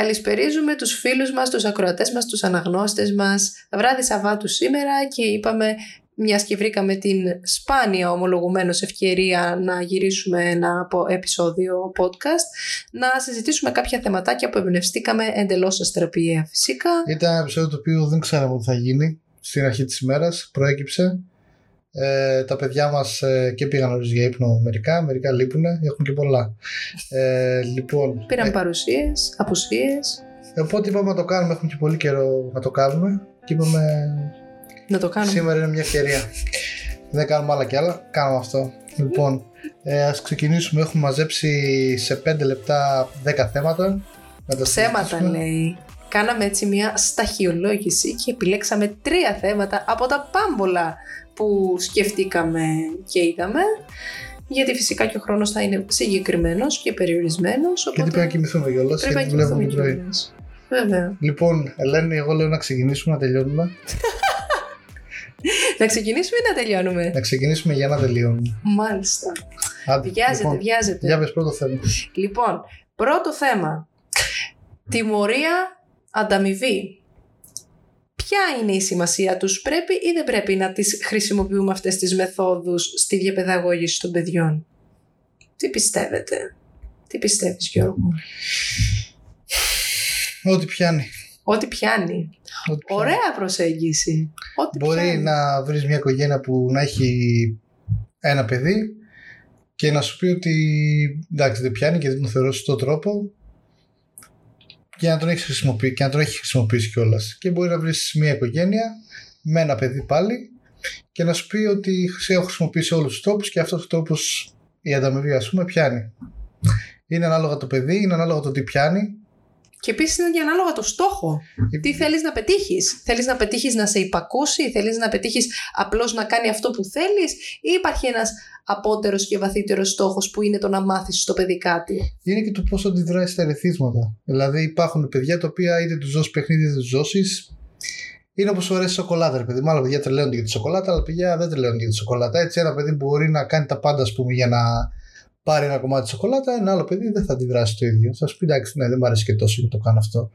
Καλησπερίζουμε τους φίλους μας, τους ακροατές μας, τους αναγνώστες μας. Βράδυ Σαββάτου σήμερα και είπαμε μιας και βρήκαμε την σπάνια ομολογουμένως ευκαιρία να γυρίσουμε ένα επεισόδιο podcast, να συζητήσουμε κάποια θεματάκια που εμπνευστήκαμε εντελώς αστραπιαία φυσικά. Ήταν ένα επεισόδιο το οποίο δεν ξέραμε ότι θα γίνει στην αρχή της ημέρας, προέκυψε. Ε, τα παιδιά μας ε, και πήγαν νωρίς για ύπνο μερικά, μερικά λείπουν, έχουν και πολλά. Ε, λοιπόν, Πήραν ε, παρουσίες, απουσίες. Οπότε είπαμε να το κάνουμε, έχουμε και πολύ καιρό να το κάνουμε και είπαμε να το κάνουμε. Σήμερα είναι μια ευκαιρία. Δεν κάνουμε άλλα και άλλα. Κάνουμε αυτό. Λοιπόν, ε, ας ξεκινήσουμε. Έχουμε μαζέψει σε 5 λεπτά 10 θέματα. Ψέματα λέει. Κάναμε έτσι μια σταχυολόγηση και επιλέξαμε τρία θέματα από τα πάμπολα που σκεφτήκαμε και είδαμε. Γιατί φυσικά και ο χρόνος θα είναι συγκεκριμένος και περιορισμένος. Οπότε... Γιατί πρέπει να κοιμηθούμε κιόλας. Γιατί δουλεύουμε το πρωί. Βέβαια. Λοιπόν, Ελένη, εγώ λέω να ξεκινήσουμε, να τελειώνουμε. να ξεκινήσουμε ή να τελειώνουμε; Να ξεκινήσουμε για να τελειώνουμε. Μάλιστα. Άντε, βιάζεται, λοιπόν, βιάζεται. Για πες πρώτο θέμα. Λοιπόν, πρώτο θέμα. Τιμωρία ανταμοιβή. Ποια είναι η σημασία τους, πρέπει ή δεν πρέπει να τις χρησιμοποιούμε αυτές τις μεθόδους στη διαπαιδαγώγηση των παιδιών; Τι πιστεύετε, τι πιστεύεις Γιώργο; Ό,τι πιάνει. Ό,τι πιάνει. Ωραία προσέγγιση. Ό,τι Μπορεί να βρεις μια οικογένεια που να έχει ένα παιδί και να σου πει ότι εντάξει δεν πιάνει και δεν τον θεωρώ στον τρόπο και να τον έχεις χρησιμοποιήσει, και να τον έχει χρησιμοποιήσει κιόλας. Και μπορεί να βρεις μια οικογένεια με ένα παιδί πάλι και να σου πει ότι έχω χρησιμοποιήσει όλους τους τρόπου και αυτός ο τρόπο η ανταμοιβή, ας πούμε, πιάνει. Είναι ανάλογα το παιδί, είναι ανάλογα το τι πιάνει και επίσης είναι και ανάλογα το στόχο. Τι θέλεις να πετύχεις. Θέλεις να πετύχεις να σε υπακούσει, θέλεις να πετύχεις απλώς να κάνει αυτό που θέλεις, ή υπάρχει ένας απότερος και βαθύτερος στόχος που είναι το να μάθεις στο παιδί κάτι; Είναι και το πώς αντιδράει στα ερεθίσματα. Δηλαδή υπάρχουν παιδιά τα οποία είτε τους δώσεις παιχνίδι είτε τους δώσεις. Είναι όπως αρέσει η σοκολάτα, ρε παιδί. Μάλλον παιδιά τρελαίνονται για τη σοκολάτα, αλλά παιδιά δεν τρελαίνονται για τη σοκολάτα. Έτσι, ένα παιδί μπορεί να κάνει τα πάντα, ας πούμε, για να πάρει ένα κομμάτι σοκολάτα, ένα άλλο παιδί δεν θα αντιδράσει το ίδιο. Θα σου πει εντάξει, ναι, δεν μου αρέσει και τόσο για το κάνω αυτό.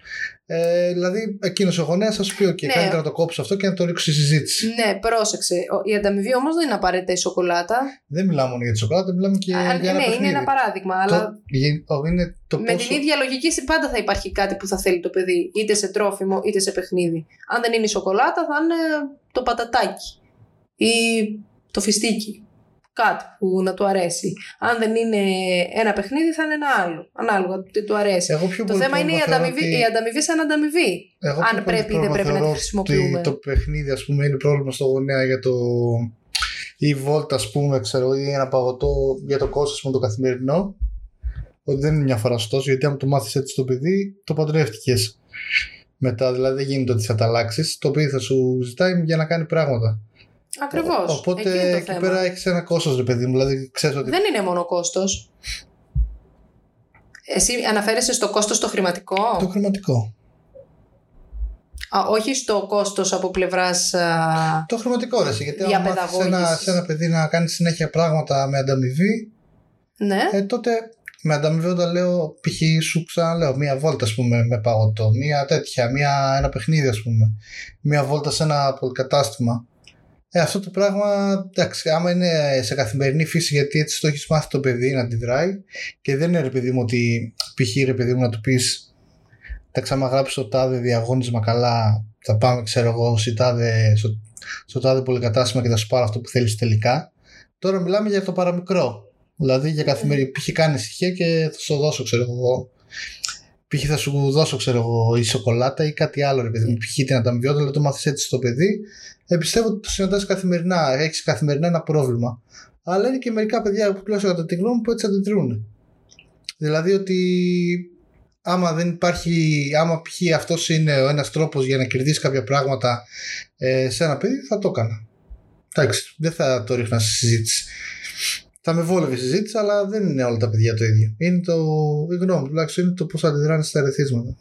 Ε, δηλαδή, εκείνος ο γονέας θα σου πει: OK, ναι. καλύτερα να το κόψω αυτό και να το ρίξω στη συζήτηση. Ναι, πρόσεξε. Η ανταμοιβή όμως δεν είναι απαραίτητα η σοκολάτα. Δεν μιλάμε μόνο για τη σοκολάτα, μιλάμε και Α, για ένα ένα Ναι, παιχνίδι. είναι ένα παράδειγμα. Αλλά... Το, είναι το με την ίδια λογική πάντα θα υπάρχει κάτι που θα θέλει το παιδί, είτε σε τρόφιμο είτε σε παιχνίδι. Αν δεν είναι η σοκολάτα, θα είναι το πατατάκι ή το φιστίκι κάτι που να του αρέσει. Αν δεν είναι ένα παιχνίδι, θα είναι ένα άλλο. Ανάλογα τι του αρέσει. Εγώ πιο το θέμα είναι η ανταμοιβή, ότι... η ανταμοιβή σαν ανταμοιβή. Εγώ αν πρέπει ή δεν πρέπει να τη χρησιμοποιούμε. Το παιχνίδι, ας πούμε, είναι πρόβλημα στο γονέα για το. ή βόλτα, ας πούμε, ξέρω, ή ένα παγωτό για το κόστος το καθημερινό. Ότι δεν είναι μια φορά σωστό, γιατί αν το μάθεις έτσι το παιδί, το παντρεύτηκες. Μετά, δηλαδή δεν γίνεται ότι θα τα αλλάξεις. Το παιδί θα σου ζητάει για να κάνει πράγματα. Ακριβώς. Οπότε εκεί, εκεί πέρα έχεις ένα κόστος, ρε παιδί μου. Δηλαδή, ξέρεις ότι... Δεν είναι μόνο κόστος. Εσύ αναφέρεσαι στο κόστος το χρηματικό; Το χρηματικό. Α, όχι στο κόστος από πλευράς. Το χρηματικό ρε. Γιατί αν μάθεις ένα, σε ένα παιδί να κάνει συνέχεια πράγματα με ανταμοιβή. Ναι. Ε, τότε με ανταμοιβή όταν λέω π.χ. σου ξαναλέω μία βόλτα ας πούμε με παγωτό, μία τέτοια, μία, ένα παιχνίδι ας πούμε, μία βόλτα σε ένα πολυκατάστημα ε, αυτό το πράγμα, εντάξει, άμα είναι σε καθημερινή φύση, γιατί έτσι το έχεις μάθει το παιδί να αντιδράει και δεν είναι ρε παιδί μου ότι π.χ. ρε παιδί μου να του πεις τα άμα γράψει το τάδε διαγώνισμα καλά, θα πάμε, ξέρω εγώ, στο τάδε, στο, στο τάδε πολυκατάστημα και θα σου πάρω αυτό που θέλεις τελικά. Τώρα μιλάμε για το παραμικρό. Δηλαδή για καθημερινή. Π.χ. κάνει ησυχία και θα σου δώσω, ξέρω εγώ, π.χ. θα σου δώσω, ξέρω εγώ, η σοκολάτα ή κάτι άλλο, ρε παιδί μου. Π.χ. την ανταμοιβιότητα, αλλά το μάθεις έτσι στο παιδί. Ε, πιστεύω ότι το συναντάς καθημερινά. Έχεις καθημερινά ένα πρόβλημα. Αλλά είναι και μερικά παιδιά που τουλάχιστον κατά τη γνώμη που έτσι αντιδρούν. Δηλαδή ότι άμα δεν υπάρχει, άμα π.χ. αυτός είναι ο ένας τρόπος για να κερδίσεις κάποια πράγματα ε, σε ένα παιδί, θα το έκανα. Εντάξει, δεν θα το ρίχνα στη συζήτηση θα με βόλευε η συζήτηση, αλλά δεν είναι όλα τα παιδιά το ίδιο. Είναι το, η γνώμη τουλάχιστον είναι το πώς αντιδράνε στα ερεθίσματα.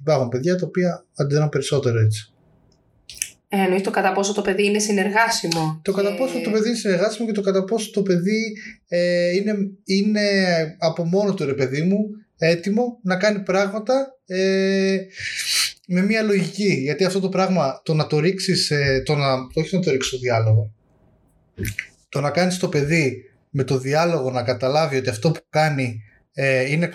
Υπάρχουν παιδιά τα οποία αντιδράνε περισσότερο έτσι. Ε, εννοείς το κατά πόσο το παιδί είναι συνεργάσιμο. Το και... κατά πόσο το παιδί είναι συνεργάσιμο και το κατά πόσο το παιδί ε, είναι, είναι από μόνο του ρε παιδί μου έτοιμο να κάνει πράγματα ε, με μια λογική. Γιατί αυτό το πράγμα, το να το ρίξεις, ε, το να, όχι να το ρίξεις το διάλογο, το να κάνεις το παιδί με το διάλογο να καταλάβει ότι αυτό που κάνει ε, είναι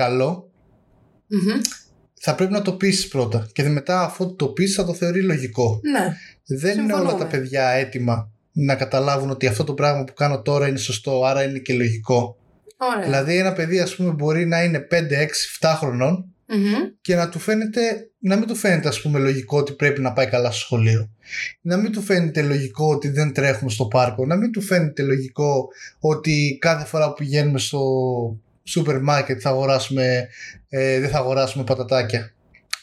θα πρέπει να το πείσει πρώτα. Και μετά, αφού το πείσει, θα το θεωρεί λογικό. Ναι. Δεν είναι όλα τα παιδιά έτοιμα να καταλάβουν ότι αυτό το πράγμα που κάνω τώρα είναι σωστό, άρα είναι και λογικό. Ωραία. Δηλαδή, ένα παιδί, ας πούμε, μπορεί να είναι 5, 6, 7 χρονων και να του φαίνεται, να μην του φαίνεται, ας πούμε, λογικό ότι πρέπει να πάει καλά στο σχολείο. Να μην του φαίνεται λογικό ότι δεν τρέχουμε στο πάρκο. Να μην του φαίνεται λογικό ότι κάθε φορά που πηγαίνουμε στο σούπερ μάρκετ θα αγοράσουμε, ε, δεν θα αγοράσουμε πατατάκια.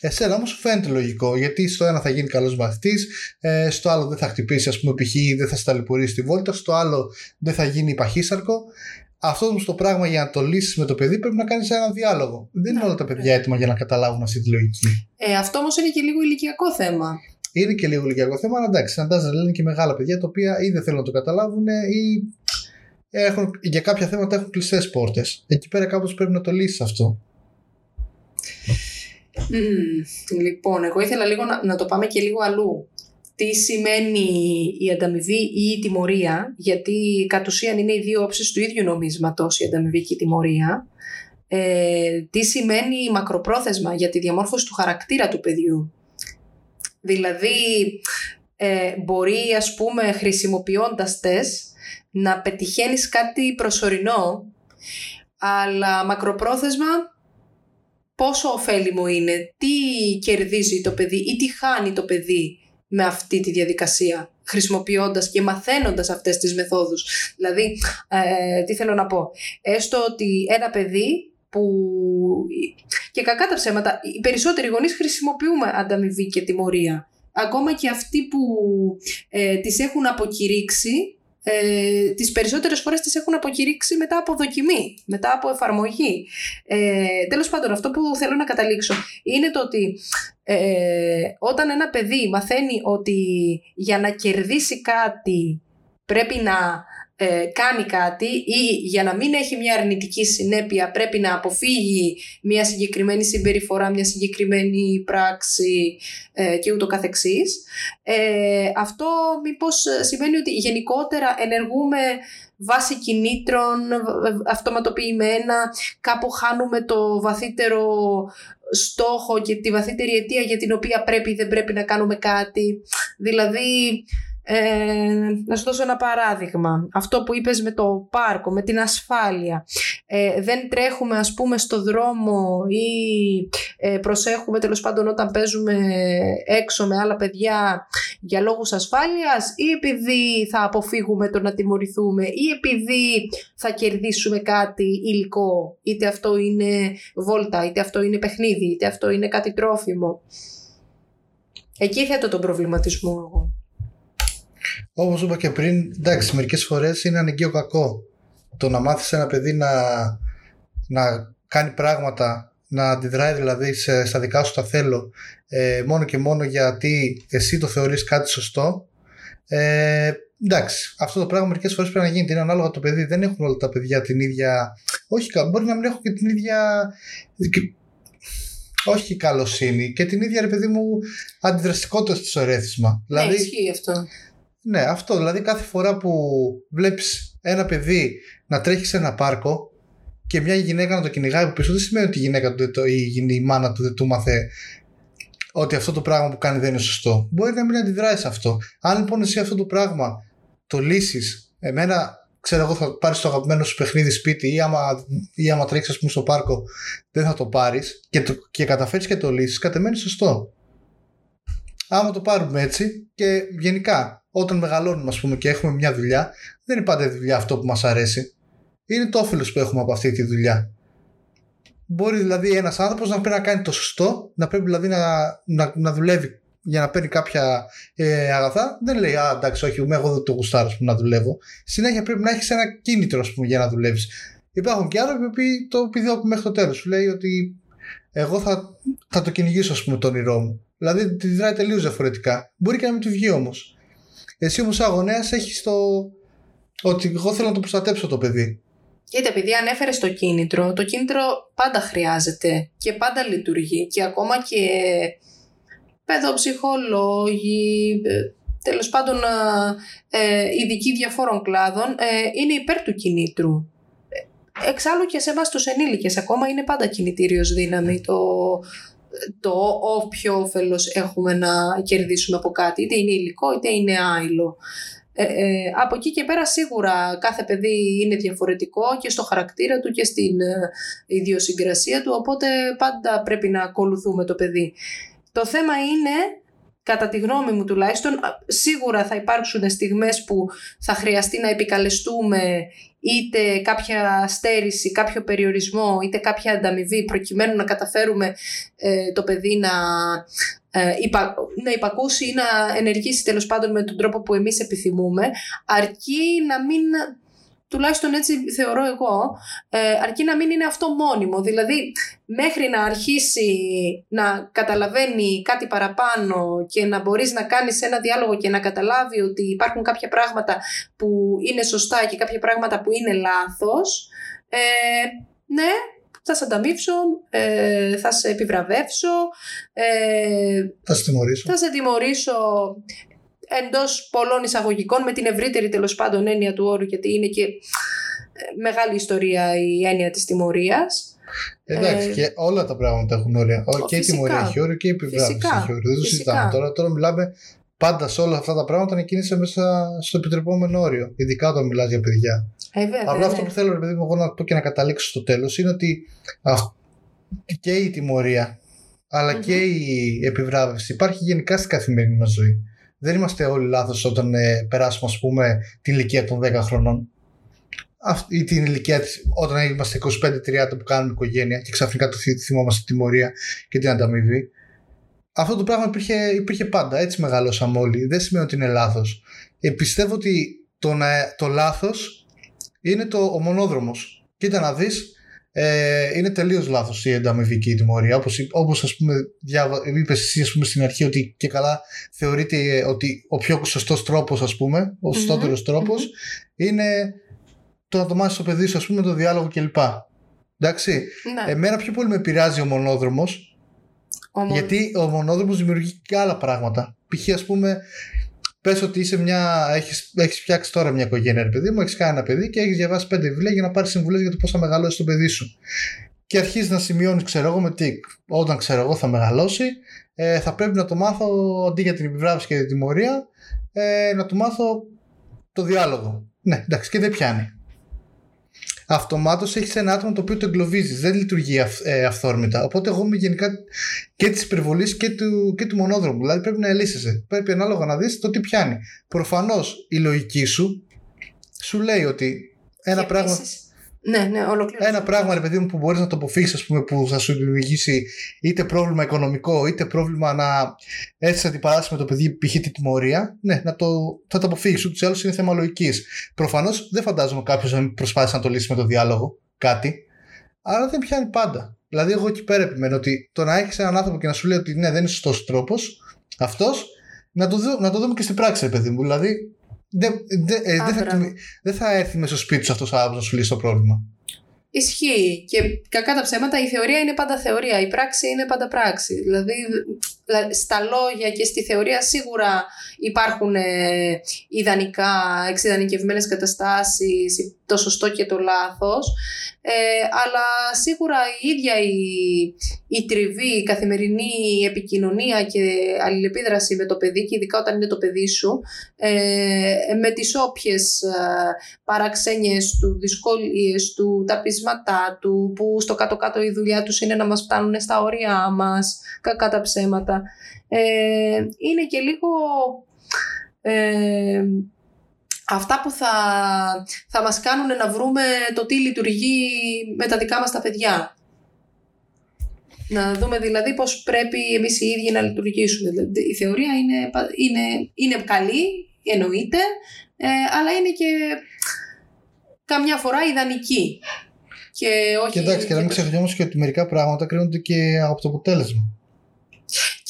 Εσένα όμως σου φαίνεται λογικό γιατί στο ένα θα γίνει καλός μαθητής, ε, στο άλλο δεν θα χτυπήσει, ας πούμε, π.χ. δεν θα σταλιπωρήσει τη βόλτα, στο άλλο δεν θα γίνει παχύσαρκο. Αυτό όμω το πράγμα για να το λύσεις με το παιδί πρέπει να κάνεις ένα διάλογο. Δεν είναι όλα τα παιδιά έτοιμα για να καταλάβουν αυτή τη λογική. Ε, αυτό όμως είναι και λίγο ηλικιακό θέμα. Είναι και λίγο ηλικιακό θέμα, αλλά εντάξει, συναντά να λένε και μεγάλα παιδιά τα οποία ή δεν θέλουν να το καταλάβουν ή έχουν, για κάποια θέματα έχουν κλειστές πόρτες. Εκεί πέρα κάπως πρέπει να το λύσεις αυτό. λοιπόν, εγώ ήθελα λίγο να, να το πάμε και λίγο αλλού. Τι σημαίνει η ανταμοιβή ή η τιμωρία, γιατί κατ' ουσίαν είναι οι δύο όψεις του ίδιου νομίσματος η ανταμοιβή και η τιμωρία. Ε, τι σημαίνει μακροπρόθεσμα για τη διαμόρφωση του χαρακτήρα του παιδιού. Δηλαδή, ε, μπορεί ας πούμε χρησιμοποιώντας τες να πετυχαίνεις κάτι προσωρινό, αλλά μακροπρόθεσμα πόσο ωφέλιμο είναι, τι κερδίζει το παιδί ή τι χάνει το παιδί με αυτή τη διαδικασία χρησιμοποιώντας και μαθαίνοντας αυτές τις μεθόδους. Δηλαδή, ε, τι θέλω να πω, έστω ότι ένα παιδί που και κακά τα ψέματα, οι περισσότεροι γονείς χρησιμοποιούμε ανταμοιβή και τιμωρία. Ακόμα και αυτοί που ε, τις έχουν αποκηρύξει ε, τις περισσότερες φορές τις έχουν αποκηρύξει μετά από δοκιμή, μετά από εφαρμογή. Ε, τέλος πάντων, αυτό που θέλω να καταλήξω είναι το ότι ε, όταν ένα παιδί μαθαίνει ότι για να κερδίσει κάτι πρέπει να ε, κάνει κάτι ή για να μην έχει μια αρνητική συνέπεια πρέπει να αποφύγει μια συγκεκριμένη συμπεριφορά, μια συγκεκριμένη πράξη ε, και ούτω καθεξής. Ε, αυτό μήπως σημαίνει ότι γενικότερα ενεργούμε βάσει κινήτρων αυτοματοποιημένα, κάπου χάνουμε το βαθύτερο στόχο και τη βαθύτερη αιτία για την οποία πρέπει ή δεν πρέπει να κάνουμε κάτι. Δηλαδή ε, να σου δώσω ένα παράδειγμα. Αυτό που είπες με το πάρκο, με την ασφάλεια. Ε, δεν τρέχουμε ας πούμε στο δρόμο ή ε, προσέχουμε τέλος πάντων όταν παίζουμε έξω με άλλα παιδιά για λόγους ασφάλειας ή επειδή θα αποφύγουμε το να τιμωρηθούμε ή επειδή θα κερδίσουμε κάτι υλικό. Είτε αυτό είναι βόλτα, είτε αυτό είναι παιχνίδι, είτε αυτό είναι κάτι τρόφιμο. Εκεί θέτω τον προβληματισμό εγώ. Όπως είπα και πριν, εντάξει, μερικές φορές είναι αναγκαίο κακό. Το να μάθεις ένα παιδί να, να κάνει πράγματα, να αντιδράει δηλαδή σε, στα δικά σου τα θέλω, ε, μόνο και μόνο γιατί εσύ το θεωρείς κάτι σωστό. Ε, εντάξει, αυτό το πράγμα μερικές φορές πρέπει να γίνεται. Είναι ανάλογα το παιδί. Δεν έχουν όλα τα παιδιά την ίδια. Όχι, μπορεί να μην έχουν και την ίδια. Όχι καλοσύνη και την ίδια ρε παιδί μου αντιδραστικότητα στο ερέθισμα. Ναι, δηλαδή, ισχύει αυτό. Ναι, αυτό. Δηλαδή κάθε φορά που βλέπεις ένα παιδί να τρέχει σε ένα πάρκο και μια γυναίκα να το κυνηγάει από πίσω, δεν σημαίνει ότι η γυναίκα του το, ή η μάνα του δεν του μάθε ότι αυτό το πράγμα που κάνει δεν είναι σωστό. Μπορεί να μην αντιδράει σε αυτό. Αν λοιπόν εσύ αυτό το πράγμα το λύσεις, εμένα ξέρω εγώ θα πάρεις το αγαπημένο σου παιχνίδι σπίτι ή άμα, ή άμα τρέξεις, ας πούμε, στο πάρκο, δεν θα το πάρεις και, και καταφέρεις και το λύσεις, κατ' σωστό. Άμα το πάρουμε έτσι και γενικά όταν μεγαλώνουμε, ας πούμε, και έχουμε μια δουλειά, δεν είναι πάντα η δουλειά αυτό που μας αρέσει. Είναι το όφελος που έχουμε από αυτή τη δουλειά. Μπορεί δηλαδή ένας άνθρωπος να πρέπει να κάνει το σωστό, να πρέπει δηλαδή να, να, να δουλεύει για να παίρνει κάποια ε, αγαθά. Δεν λέει, Α, εντάξει, όχι, εγώ δεν το γουστάρω πούμε, να δουλεύω. Συνέχεια πρέπει να έχεις ένα κίνητρο πούμε, για να δουλεύεις. Υπάρχουν και άνθρωποι που το επιδιώκουν μέχρι το τέλος. Σου λέει ότι εγώ θα, θα το κυνηγήσω, ας πούμε, το όνειρό μου. Δηλαδή τη δράει τελείως διαφορετικά. Μπορεί και να μην του βγει όμως. Εσύ όμως, αγωνέα, έχεις το. ότι εγώ θέλω να το προστατέψω το παιδί. Κοίτα, επειδή ανέφερες το κίνητρο, το κίνητρο πάντα χρειάζεται και πάντα λειτουργεί και ακόμα και παιδοψυχολόγοι, ε, τέλος πάντων ε, ειδικοί διαφόρων κλάδων, ε, είναι υπέρ του κινήτρου. Εξάλλου και σε εμάς τους ενήλικες ακόμα είναι πάντα κινητήριος δύναμη το, το όποιο όφελος έχουμε να κερδίσουμε από κάτι, είτε είναι υλικό είτε είναι άειλο. Ε, ε, από εκεί και πέρα σίγουρα κάθε παιδί είναι διαφορετικό και στο χαρακτήρα του και στην ε, ιδιοσυγκρασία του, οπότε πάντα πρέπει να ακολουθούμε το παιδί. Το θέμα είναι, κατά τη γνώμη μου τουλάχιστον, σίγουρα θα υπάρξουν στιγμές που θα χρειαστεί να επικαλεστούμε είτε κάποια στέρηση, κάποιο περιορισμό, είτε κάποια ανταμοιβή προκειμένου να καταφέρουμε ε, το παιδί να, ε, υπα, να υπακούσει ή να ενεργήσει τέλος πάντων με τον τρόπο που εμείς επιθυμούμε, αρκεί να μην τουλάχιστον έτσι θεωρώ εγώ, ε, αρκεί να μην είναι αυτό μόνιμο. Δηλαδή, μέχρι να αρχίσει να καταλαβαίνει κάτι παραπάνω και να μπορείς να κάνεις ένα διάλογο και να καταλάβει ότι υπάρχουν κάποια πράγματα που είναι σωστά και κάποια πράγματα που είναι λάθος, ε, ναι, θα σε ανταμείψω, ε, θα σε επιβραβεύσω, ε, θα σε τιμωρήσω. Θα σε τιμωρήσω εντός πολλών εισαγωγικών με την ευρύτερη τέλος πάντων έννοια του όρου γιατί είναι και ε, μεγάλη ιστορία η έννοια της τιμωρίας. Εντάξει, ε, και όλα τα πράγματα έχουν όρια. και η τιμωρία έχει όριο και η επιβράβευση έχει όριο. Δεν το συζητάμε τώρα. Τώρα μιλάμε πάντα σε όλα αυτά τα πράγματα να κινείσαι μέσα στο επιτρεπόμενο όριο. Ειδικά όταν μιλάς για παιδιά. Ε, βέβαια, Απλά αυτό που θέλω, παιδί μου, εγώ να πω και να καταλήξω στο τέλος είναι ότι και η τιμωρία αλλά και η επιβράβευση υπάρχει γενικά στην καθημερινή μας ζωή δεν είμαστε όλοι λάθος όταν ε, περάσουμε, ας πούμε, την ηλικία των 10 χρονών. Ή την ηλικία της, όταν είμαστε 25-30 που κάνουμε οικογένεια και ξαφνικά το θυμόμαστε τη τιμωρία και την ανταμοιβή. Αυτό το πράγμα υπήρχε, υπήρχε πάντα. Έτσι μεγαλώσαμε όλοι. Δεν σημαίνει ότι είναι λάθος. Ε, πιστεύω ότι το, το λάθος είναι το, ο μονόδρομο. Κοίτα να δεις, ε, είναι τελείως λάθος η ενταμιβική τιμωρία. Όπως, όπως ας πούμε είπες εσύ ας πούμε στην αρχή ότι και καλά θεωρείται ότι ο πιο σωστός τρόπος ας πούμε ο σωστότερος τρόπος είναι το να το μάθεις στο παιδί σου ας πούμε το διάλογο κλπ. Εντάξει. Ναι. εμένα πιο πολύ με επηρεάζει ο μονόδρομος γιατί ο μονόδρομος δημιουργεί και άλλα πράγματα. Π.χ. ας πούμε Πες ότι είσαι μια, έχεις, έχεις φτιάξει τώρα μια οικογένεια, ρε παιδί μου, έχεις κάνει ένα παιδί και έχεις διαβάσει πέντε βιβλία για να πάρεις συμβουλές για το πώς θα μεγαλώσεις το παιδί σου. Και αρχίζεις να σημειώνεις, ξέρω εγώ, με τι. Όταν ξέρω εγώ θα μεγαλώσει, ε, θα πρέπει να το μάθω αντί για την επιβράβευση και την τιμωρία, ε, να του μάθω το διάλογο. Ναι, εντάξει, και δεν πιάνει αυτομάτως έχεις ένα άτομο το οποίο το εγκλωβίζεις. Δεν λειτουργεί ε, αυθόρμητα. Οπότε εγώ είμαι γενικά και της υπερβολής και του, και του μονόδρομου. Δηλαδή πρέπει να ελύσεσαι. Πρέπει ανάλογα να δεις το τι πιάνει. Προφανώς η λογική σου σου λέει ότι ένα πράγμα. Ναι, ναι, Ένα πράγμα, ρε παιδί μου, που μπορείς να το αποφύγεις, ας πούμε, που θα σου δημιουργήσει είτε πρόβλημα οικονομικό, είτε πρόβλημα να έτσι αντιπαράσει με το παιδί, π.χ. τη τιμωρία, ναι, να το, θα το αποφύγεις. Ούτως ή άλλως είναι θέμα λογικής. Προφανώς δεν φαντάζομαι κάποιος να μην προσπάθησε να το λύσει με το διάλογο κάτι, αλλά δεν πιάνει πάντα. Δηλαδή, εγώ εκεί πέρα επιμένω ότι το να έχεις έναν άνθρωπο και να σου λέει ότι ναι, δεν είναι σωστός τρόπος, αυτός να, το να το δούμε και στην πράξη, ρε παιδί μου. Δηλαδή, δεν δε, ε, θα, δε θα έρθει μέσα στο σπίτι σου αυτός ο άνθρωπος να σου λύσει το πρόβλημα. Ισχύει. Και κακά τα ψέματα, η θεωρία είναι πάντα θεωρία. Η πράξη είναι πάντα πράξη. Δηλαδή, στα λόγια και στη θεωρία σίγουρα υπάρχουν ε, ιδανικά, εξειδανικευμένες καταστάσεις, το σωστό και το λάθος. Ε, αλλά σίγουρα η ίδια η, η τριβή, η καθημερινή επικοινωνία και αλληλεπίδραση με το παιδί και ειδικά όταν είναι το παιδί σου ε, με τις όποιες ε, παραξένιες του, δυσκολίες του, τα πείσματά του που στο κάτω-κάτω η δουλειά τους είναι να μας φτάνουν στα όρια μας, κακά τα ψέματα. Ε, είναι και λίγο... Ε, αυτά που θα, θα μας κάνουν να βρούμε το τι λειτουργεί με τα δικά μας τα παιδιά. Να δούμε δηλαδή πώς πρέπει εμείς οι ίδιοι να λειτουργήσουμε. Η θεωρία είναι, είναι, είναι καλή, εννοείται, ε, αλλά είναι και καμιά φορά ιδανική. Και όχι... Και εντάξει, και να μην ξεχνιόμαστε και ότι μερικά πράγματα κρίνονται και από το αποτέλεσμα.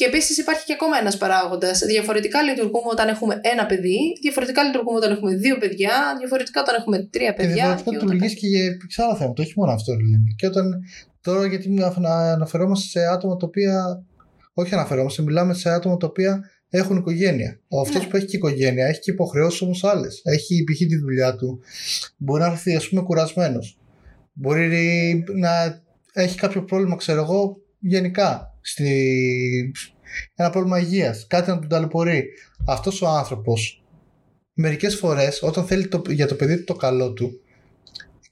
Και επίσης υπάρχει και ακόμα ένας παράγοντας. Διαφορετικά λειτουργούμε όταν έχουμε ένα παιδί, διαφορετικά λειτουργούμε όταν έχουμε δύο παιδιά, διαφορετικά όταν έχουμε τρία παιδιά. Και διαφορετικά λειτουργείς και για σε άλλα θέματα, όχι μόνο αυτό. Λένε. Και όταν τώρα, γιατί αναφερόμαστε σε άτομα τα οποία. Όχι αναφερόμαστε, μιλάμε σε άτομα τα οποία έχουν οικογένεια. Ο αυτός ναι. που έχει και οικογένεια έχει και υποχρεώσεις όμως άλλες. Έχει π.χ. τη δουλειά του. Μπορεί να έρθει, ας πούμε, κουρασμένος. Μπορεί να έχει κάποιο πρόβλημα, ξέρω εγώ, γενικά. Στη... Ένα πρόβλημα υγείας. Κάτι να τον ταλαιπωρεί. Αυτός ο άνθρωπος, μερικές φορές, όταν θέλει το, για το παιδί του το καλό του,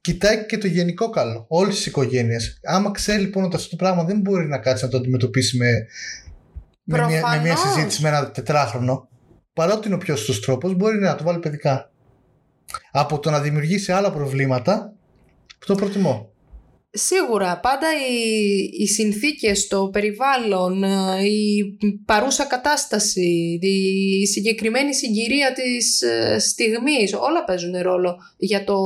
κοιτάει και το γενικό καλό. Όλες τις οικογένειες. Άμα ξέρει λοιπόν ότι αυτό το πράγμα δεν μπορεί να κάτσει να το αντιμετωπίσει με με μια, με μια συζήτηση με ένα τετράχρονο, παρότι είναι ο πιο σωστός τρόπος, μπορεί να το βάλει παιδικά. Από το να δημιουργήσει άλλα προβλήματα, που το προτιμώ. Σίγουρα, πάντα οι, οι συνθήκες, το περιβάλλον, η παρούσα κατάσταση, η συγκεκριμένη συγκυρία της ε, στιγμής, όλα παίζουν ρόλο για το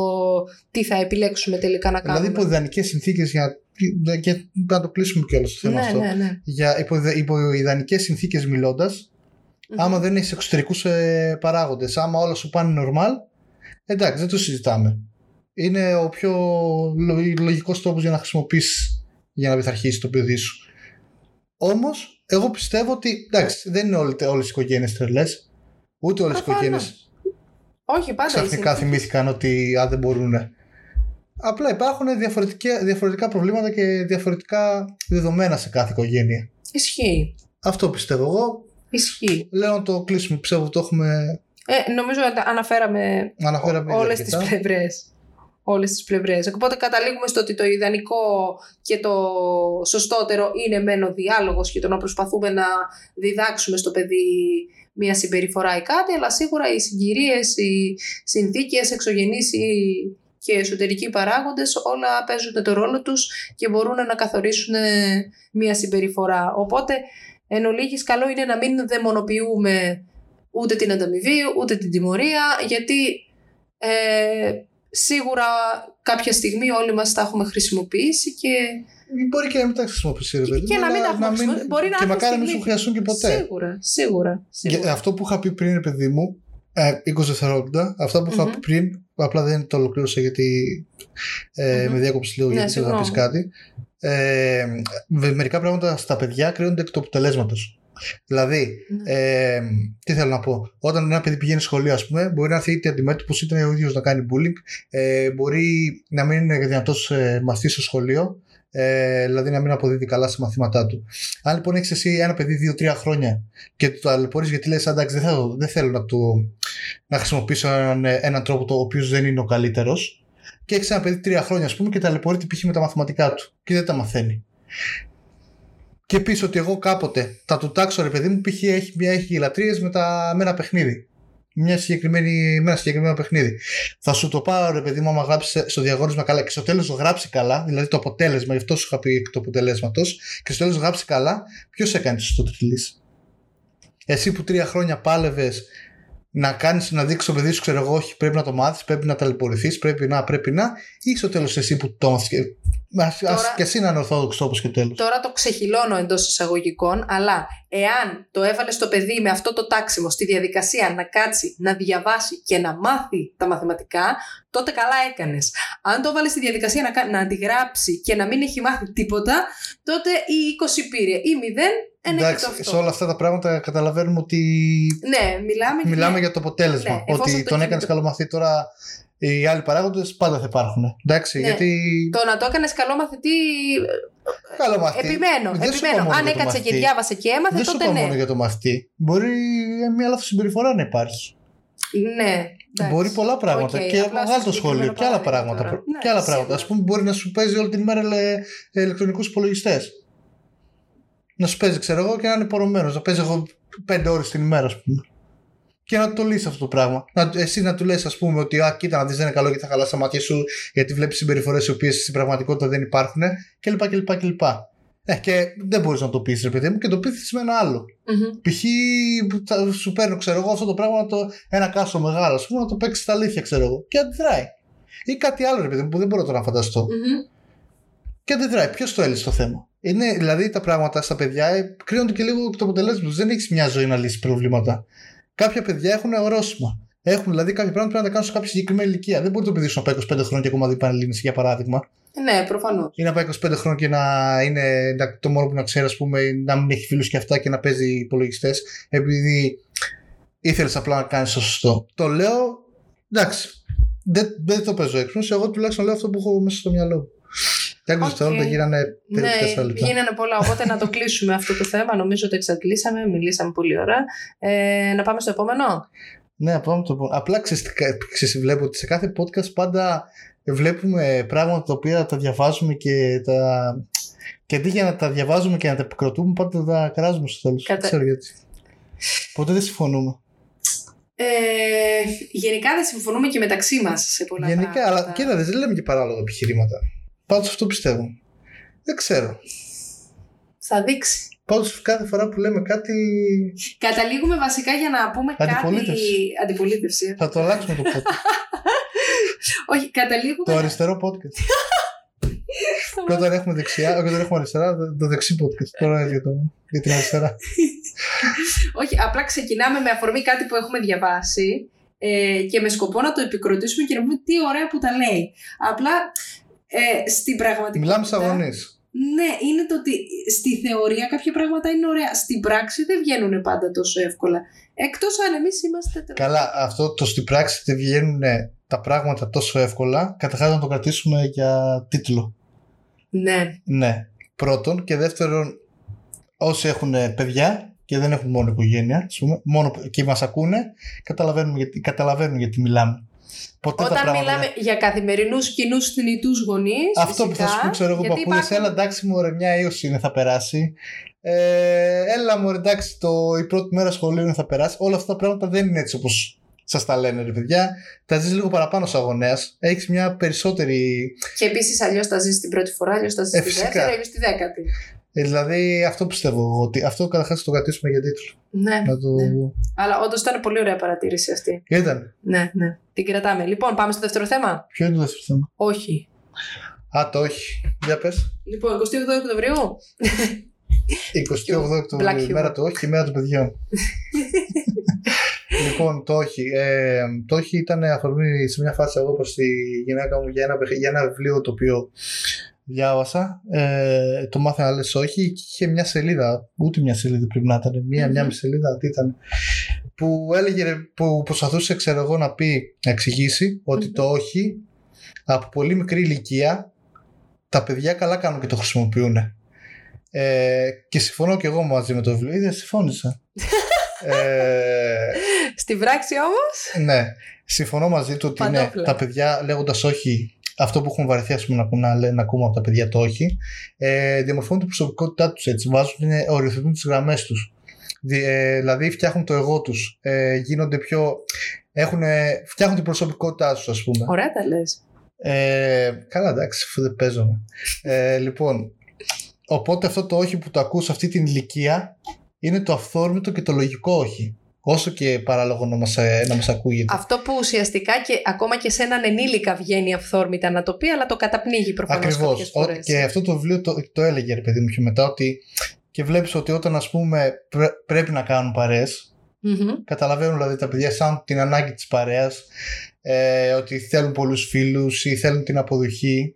τι θα επιλέξουμε τελικά να δηλαδή, κάνουμε. Δηλαδή υπό ιδανικές συνθήκες για και να το κλείσουμε κιόλας το θέμα ναι, αυτό. Ναι, ναι. Για υπό, υπό ιδανικέ συνθήκε άμα δεν έχεις εξωτερικούς ε, παράγοντες, άμα όλα σου πάνε normal, εντάξει, δεν το συζητάμε. Είναι ο πιο λογικός τρόπος για να χρησιμοποιήσει για να πειθαρχήσεις το παιδί σου. Όμως, εγώ πιστεύω ότι εντάξει, δεν είναι όλες οι οικογένειες τρελές. Ούτε όλες οι οικογένειες. Όχι, πάντα. Ξαφνικά θυμήθηκαν ότι α, δεν μπορούν. Απλά υπάρχουν διαφορετικά προβλήματα και διαφορετικά δεδομένα σε κάθε οικογένεια. Ισχύει. Αυτό πιστεύω εγώ. Ισχύει. Λέω να το κλείσουμε. Πιστεύω ότι το έχουμε. Ε, νομίζω αναφέραμε, αναφέραμε όλες τις πλευρές. Όλες τις πλευρές. Οπότε καταλήγουμε στο ότι το ιδανικό και το σωστότερο είναι μεν ο διάλογος και το να προσπαθούμε να διδάξουμε στο παιδί μια συμπεριφορά ή κάτι, αλλά σίγουρα οι συγκυρίες, οι συνθήκες εξωγενείς ή και εσωτερικοί παράγοντες όλα παίζουν το ρόλο τους και μπορούν να καθορίσουν μια συμπεριφορά. Οπότε εν ολίγης καλό είναι να μην δαιμονοποιούμε ούτε την ανταμοιβή ούτε την τιμωρία γιατί ε, σίγουρα κάποια στιγμή όλοι μας τα έχουμε χρησιμοποιήσει και Μπορεί και να μην τα χρησιμοποιήσει, ρε παιδί. Και, να μην τα χρησιμοποιήσει. Μπορεί να και μακάρι να μην σου χρειαστούν και ποτέ. Σίγουρα, σίγουρα. σίγουρα. αυτό που είχα πει πριν, παιδί μου, 20 ε, δευτερόλεπτα. Αυτά που είχα πει πριν, απλά δεν το ολοκλήρωσα γιατί ε, με διάκοψε λίγο ναι, γιατί θέλω να πεις κάτι. Ε, μερικά πράγματα στα παιδιά κρίνονται εκ του αποτελέσματος. Δηλαδή, ναι. ε, τι θέλω να πω, όταν ένα παιδί πηγαίνει σχολείο, ας πούμε, μπορεί να έρθει είτε αντιμέτωπος είτε ο ίδιος να κάνει bullying, ε, μπορεί να μην είναι δυνατός ε, μαθητής στο σχολείο, ε, δηλαδή να μην αποδίδει καλά στα μαθήματά του. Αν λοιπόν έχεις εσύ ένα παιδί 2-3 χρόνια και το ταλαιπωρείς γιατί λες, εντάξει, δεν, θέλω, δεν θέλω να, του, να χρησιμοποιήσω έναν, έναν τρόπο το οποίος δεν είναι ο καλύτερος, και έχεις ένα παιδί 3 χρόνια, ας πούμε, και ταλαιπωρείται π.χ. με τα μαθηματικά του και δεν τα μαθαίνει. Και πεις ότι εγώ κάποτε θα του τάξω ρε παιδί μου, π.χ. έχει, έχει λατρείε με, με ένα παιχνίδι μια συγκεκριμένη, με ένα συγκεκριμένο παιχνίδι. Θα σου το πάρω, ρε παιδί μου, άμα γράψεις στο διαγώνισμα καλά και στο τέλος το γράψει καλά, δηλαδή το αποτέλεσμα, γι' αυτό σου είχα πει εκ του αποτελέσματος, και στο τέλος γράψει καλά, ποιος έκανε το σωστό Εσύ που τρία χρόνια πάλευες να κάνεις να δείξεις το παιδί σου, ξέρω εγώ, όχι, πρέπει να το μάθεις, πρέπει να ταλαιπωρηθείς, πρέπει να, πρέπει να, ή στο τέλος εσύ που το μάθει. Τώρα, και εσύ να είναι ορθόδοξος όπως και τέλος. Τώρα το ξεχυλώνω εντός εισαγωγικών, αλλά εάν το έβαλες στο παιδί με αυτό το τάξιμο στη διαδικασία να κάτσει, να διαβάσει και να μάθει τα μαθηματικά, τότε καλά έκανες. Αν το έβαλε στη διαδικασία να, να αντιγράψει και να μην έχει μάθει τίποτα, τότε ή 20 πήρε ή 0 Εντάξει, σε όλα αυτά τα πράγματα καταλαβαίνουμε ότι. Ναι, μιλάμε, μιλάμε για το αποτέλεσμα. Ναι, ότι τον έκανες καλό μαθητή τώρα οι άλλοι παράγοντες πάντα θα υπάρχουν. Εντάξει, ναι. γιατί... Το να το έκανες καλό μαθητή. Καλό μαθητή. Επιμένω. επιμένω. Αν έκατσε και διάβασε και έμαθε, δεν τότε σου ναι. μόνο για το μαθητή. Μπορεί μια λάθος συμπεριφορά να υπάρχει. Ναι. Εντάξει. Μπορεί πολλά πράγματα. Okay, και μεγάλο το σχολείο και άλλα πράγματα. Ναι, και άλλα πράγματα. Α πούμε, μπορεί να σου παίζει όλη την μέρα ηλεκτρονικούς υπολογιστές. Να σου παίζει, ξέρω εγώ, και να είναι πορωμένος. Να παίζει εγώ πέντε ώρες την ημέρα, ας πούμε και να το λύσει αυτό το πράγμα. Να, εσύ να του λες, ας πούμε, ότι α, κοίτα να δεις δεν είναι καλό και θα χαλάσει τα μάτια σου, γιατί βλέπεις συμπεριφορές οι οποίες στην πραγματικότητα δεν υπάρχουν κλπ. κλπ, κλπ. Ε, και δεν μπορείς να το πεις, ρε παιδί μου, και το πει με ένα άλλο. Mm-hmm. Π.χ. σου παίρνω, ξέρω εγώ, αυτό το πράγμα, το, ένα κάσο μεγάλο, ας πούμε, να το παίξεις στα αλήθεια, ξέρω εγώ. Και αντιδράει. Ή κάτι άλλο, ρε παιδί μου, που δεν μπορώ τώρα να φανταστώ. Mm-hmm. Και αντιδράει. Ποιος το έλυσε το θέμα; Είναι, δηλαδή τα πράγματα στα παιδιά ε, κρίνονται και λίγο το αποτελέσμα του. Δεν έχεις μια ζωή να λύσεις προβλήματα. Κάποια παιδιά έχουν ορόσημα. Έχουν δηλαδή κάποια πράγματα πρέπει να τα κάνουν σε κάποια συγκεκριμένη ηλικία. Δεν μπορεί το παιδί σου να πάει 25 χρόνια και ακόμα δεν πανελλήνιση, για παράδειγμα. Ναι, προφανώς. Ή να πάει 25 χρόνια και να είναι να, το μόνο που να ξέρει, ας πούμε, να μην έχει φίλους και αυτά και να παίζει υπολογιστές, επειδή ήθελες απλά να κάνεις το σωστό. Το λέω, εντάξει. Δεν, δεν το παίζω έξω. Εγώ τουλάχιστον λέω αυτό που έχω μέσα στο μυαλό μου. Τα 20 δευτερόλεπτα γίνανε Ναι, 4 λεπτά. γίνανε πολλά. Οπότε να το κλείσουμε αυτό το θέμα. Νομίζω ότι εξαντλήσαμε. Μιλήσαμε πολύ ώρα. Ε, να πάμε στο επόμενο; Ναι, πάμε το επόμενο. Απλά ξέρεις, τι κα- ξέρεις, βλέπω ότι σε κάθε podcast πάντα βλέπουμε πράγματα τα οποία τα διαβάζουμε και τα. Και αντί για να τα διαβάζουμε και να τα επικροτούμε, πάντα τα κράζουμε στο τέλος. Κατα- Δεν ξέρω γιατί. Ποτέ δεν συμφωνούμε. Ε, γενικά δεν συμφωνούμε και μεταξύ μας σε πολλά Γενικά, πράγματα. αλλά κοίτατε, δεν λέμε και παράλογα επιχειρήματα. Πάντως αυτό πιστεύω. Δεν ξέρω. Θα δείξει. Πάντως κάθε φορά που λέμε κάτι. Καταλήγουμε βασικά για να πούμε Αντιπολίτευση. κάτι. Αντιπολίτευση. Θα το αλλάξουμε το podcast. Όχι, καταλήγουμε. το αριστερό podcast. και όταν έχουμε δεξιά, και όταν έχουμε αριστερά, το- το δεξί podcast. Τώρα για, το, για την αριστερά. Όχι, απλά ξεκινάμε με αφορμή κάτι που έχουμε διαβάσει ε, και με σκοπό να το επικροτήσουμε και να πούμε τι ωραία που τα λέει. Απλά ε, στην πραγματικότητα. Μιλάμε σαν γονείς. Ναι, είναι το ότι στη θεωρία κάποια πράγματα είναι ωραία. Στην πράξη δεν βγαίνουν πάντα τόσο εύκολα. Εκτός αν εμείς είμαστε. τέλος Καλά, αυτό το στην πράξη δεν βγαίνουν τα πράγματα τόσο εύκολα. Καταρχάς να το κρατήσουμε για τίτλο. Ναι. Ναι. Πρώτον. Και δεύτερον, όσοι έχουν παιδιά και δεν έχουν μόνο οικογένεια, ας πούμε, μόνο, και μας ακούνε, καταλαβαίνουν γιατί, καταλαβαίνουν γιατί μιλάμε. Ποτέ τα Όταν πράγματα. μιλάμε για καθημερινούς κοινούς θνητούς γονείς. Αυτό που θα σου πει, ξέρω εγώ, παππούλε, έλα εντάξει μου, μια ίωση είναι, θα περάσει. Ε, έλα μου, εντάξει, το, η πρώτη μέρα σχολείου είναι, θα περάσει. Όλα αυτά τα πράγματα δεν είναι έτσι όπως σας τα λένε, ρε παιδιά. Τα ζεις λίγο παραπάνω σαν γονέας. Έχεις μια περισσότερη. Και επίσης αλλιώς τα ζεις την πρώτη φορά, αλλιώς τα ζεις Ε, τη φυσικά. δεύτερη, αλλιώς τη δέκατη. ε, δηλαδή, αυτό πιστεύω εγώ. Ότι αυτό καταρχάς το κρατήσουμε για τίτλο. Ναι. Να το... ναι. Αλλά όντως ήταν πολύ ωραία παρατήρηση αυτή. Ήταν. Ναι, ναι. Την κρατάμε. Λοιπόν, πάμε στο δεύτερο θέμα. Ποιο είναι το δεύτερο θέμα; Όχι. Α, το όχι. Για πες. Λοιπόν, 28 Οκτωβρίου. 28 Black Οκτωβρίου, humor. η μέρα του όχι, η μέρα των παιδιών. λοιπόν, το όχι. Ε, το όχι ήταν αφορμή σε μια φάση εγώ προς τη γυναίκα μου για ένα, παιχ- για ένα βιβλίο το οποίο διάβασα. Ε, το μάθαινα να λες όχι και είχε μια σελίδα, ούτε μια σελίδα πρέπει να ήταν, μια, μια Μμμ. μισή σελίδα, τι ήταν, που έλεγε, ρε, που προσπαθούσε ξέρω εγώ να πει, να εξηγήσει ότι Μμμ. το όχι από πολύ μικρή ηλικία τα παιδιά καλά κάνουν και το χρησιμοποιούν. Ε, και συμφωνώ και εγώ μαζί με το βιβλίο. Είδες, συμφώνησα. ε, Στην πράξη όμως; ναι, συμφωνώ μαζί του ότι ναι, Παντόφλα. τα παιδιά λέγοντας όχι, αυτό που έχουν βαρεθεί ας πούμε, να, ακούν- να, λέ- να ακούμε από τα παιδιά το όχι, ε, διαμορφώνουν την προσωπικότητά τους έτσι. Βάζουν, είναι, οριοθετούν τις γραμμές τους. Ε, δηλαδή φτιάχνουν το εγώ τους. Ε, γίνονται πιο. Έχουν, φτιάχνουν την προσωπικότητά τους, ας πούμε. Ωραία τα λες. Ε, καλά, εντάξει, αφού δεν παίζομαι. Ε, λοιπόν, οπότε αυτό το όχι που το ακούς σε αυτή την ηλικία είναι το αυθόρμητο και το λογικό όχι. Όσο και παράλογο να μας, ε, να μας ακούγεται. Αυτό που ουσιαστικά και ακόμα και σε έναν ενήλικα βγαίνει αυθόρμητα να το πει, αλλά το καταπνίγει προφανώς κάποιες Ακριβώς. φορές. Ό, και αυτό το βιβλίο το, το έλεγε ρε παιδί μου πιο μετά ότι και βλέπεις ότι όταν ας πούμε πρέ- πρέπει να κάνουν παρέες Καταλαβαίνουν δηλαδή τα παιδιά σαν την ανάγκη της παρέας ε, ότι θέλουν πολλούς φίλους ή θέλουν την αποδοχή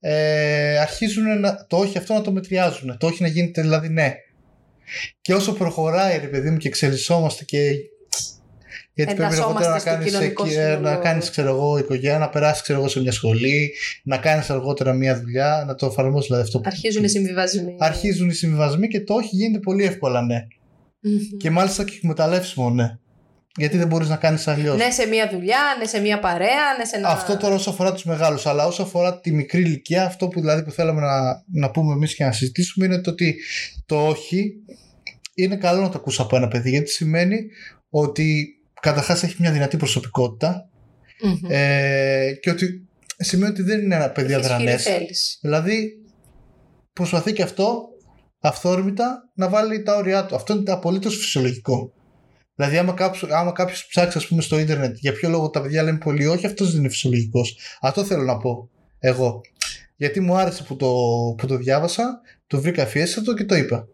ε, αρχίζουν να, το όχι αυτό να το μετριάζουν το όχι να γίνεται δηλαδή ναι και όσο προχωράει ρε παιδί μου και εξελισσόμαστε και γιατί πρέπει Εντασσόμαστε αργότερα να στο κάνεις, κοινωνικό εκεί, ε, να σύνολο. κάνεις ξέρω εγώ οικογένεια, να περάσεις ξέρω εγώ σε μια σχολή, να κάνεις αργότερα μια δουλειά, να το εφαρμόσεις δηλαδή αυτό που Αρχίζουν οι συμβιβασμοί. αρχίζουν οι συμβιβασμοί και το όχι γίνεται πολύ εύκολα ναι. Μμμ. Και μάλιστα και εκμεταλλεύσιμο, ναι. Γιατί δεν μπορείς να κάνεις αλλιώς. Ναι, σε μια δουλειά, ναι, σε μια παρέα, ναι, σε ένα. Αυτό τώρα όσο αφορά τους μεγάλους. Αλλά όσο αφορά τη μικρή ηλικία, αυτό που δηλαδή που θέλαμε να, να πούμε εμείς και να συζητήσουμε είναι το ότι το όχι είναι καλό να το ακούσει από ένα παιδί. Γιατί σημαίνει ότι καταρχάς έχει μια δυνατή προσωπικότητα Μμμ. ε, και ότι σημαίνει ότι δεν είναι ένα παιδί Έχεις ισχυρή αδρανές. θέληση. Δηλαδή προσπαθεί και αυτό αυθόρμητα να βάλει τα όρια του. Αυτό είναι απολύτως φυσιολογικό. Δηλαδή, άμα κάποιο άμα κάποιος ψάξει, ας πούμε, στο ίντερνετ για ποιο λόγο τα παιδιά λένε πολύ όχι, αυτός δεν είναι φυσιολογικός. Αυτό θέλω να πω εγώ. Γιατί μου άρεσε που το, που το διάβασα Το βρήκα αφιέστατο και το είπα.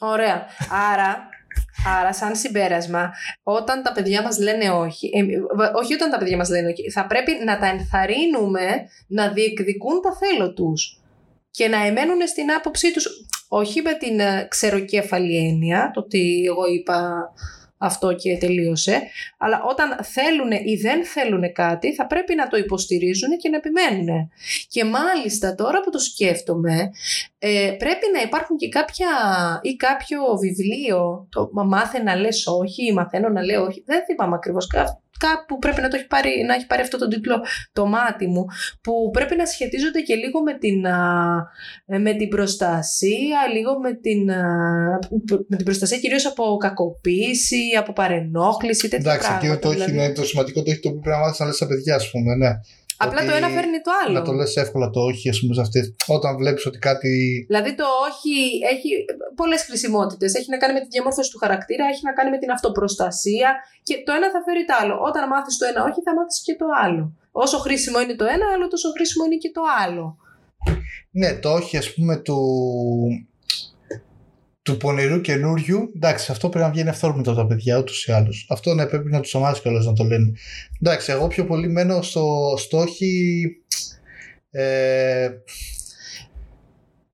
Ωραία. Άρα, άρα, σαν συμπέρασμα, όταν τα παιδιά μας λένε όχι, ε, όχι όταν τα παιδιά μας λένε όχι, θα πρέπει να τα ενθαρρύνουμε να διεκδικούν τα θέλω τους και να εμένουν στην άποψή τους, όχι με την ε, ξεροκέφαλη έννοια, το ότι εγώ είπα αυτό και τελείωσε. Αλλά όταν θέλουν ή δεν θέλουν κάτι, θα πρέπει να το υποστηρίζουν και να επιμένουν. Και μάλιστα τώρα που το σκέφτομαι, ε, πρέπει να υπάρχουν και κάποια ή κάποιο βιβλίο, το μάθε να λες όχι ή μαθαίνω να λέω όχι, δεν θυμάμαι ακριβώς κάπου πρέπει να, το έχει πάρει, να έχει πάρει αυτό τον τίτλο το μάτι μου, που πρέπει να σχετίζονται και λίγο με την, με την προστασία, λίγο με την, με την προστασία κυρίως από κακοποίηση, από παρενόχληση, τέτοια Εντάξει, πράγματα. Εντάξει, το, δηλαδή. είναι το σημαντικό το έχει το που πρέπει να μάθεις να λες στα παιδιά, ας πούμε, ναι. Απλά το ένα φέρνει το άλλο. Να το λες εύκολα το όχι, ας πούμε, σε αυτές. Όταν βλέπεις ότι κάτι. Δηλαδή το όχι έχει πολλές χρησιμότητες. Έχει να κάνει με τη διαμόρφωση του χαρακτήρα, έχει να κάνει με την αυτοπροστασία και το ένα θα φέρει το άλλο. Όταν μάθεις το ένα όχι, θα μάθεις και το άλλο. Όσο χρήσιμο είναι το ένα, άλλο τόσο χρήσιμο είναι και το άλλο. Ναι, το όχι, ας πούμε, του του πονηρού καινούριου, εντάξει, αυτό πρέπει να βγαίνει αυθόρμητα από τα παιδιά ούτως ή άλλως. Αυτό ναι, πρέπει να τους ομάδε κιόλας να το λένε. Εντάξει, εγώ πιο πολύ μένω στο στόχι. Ε,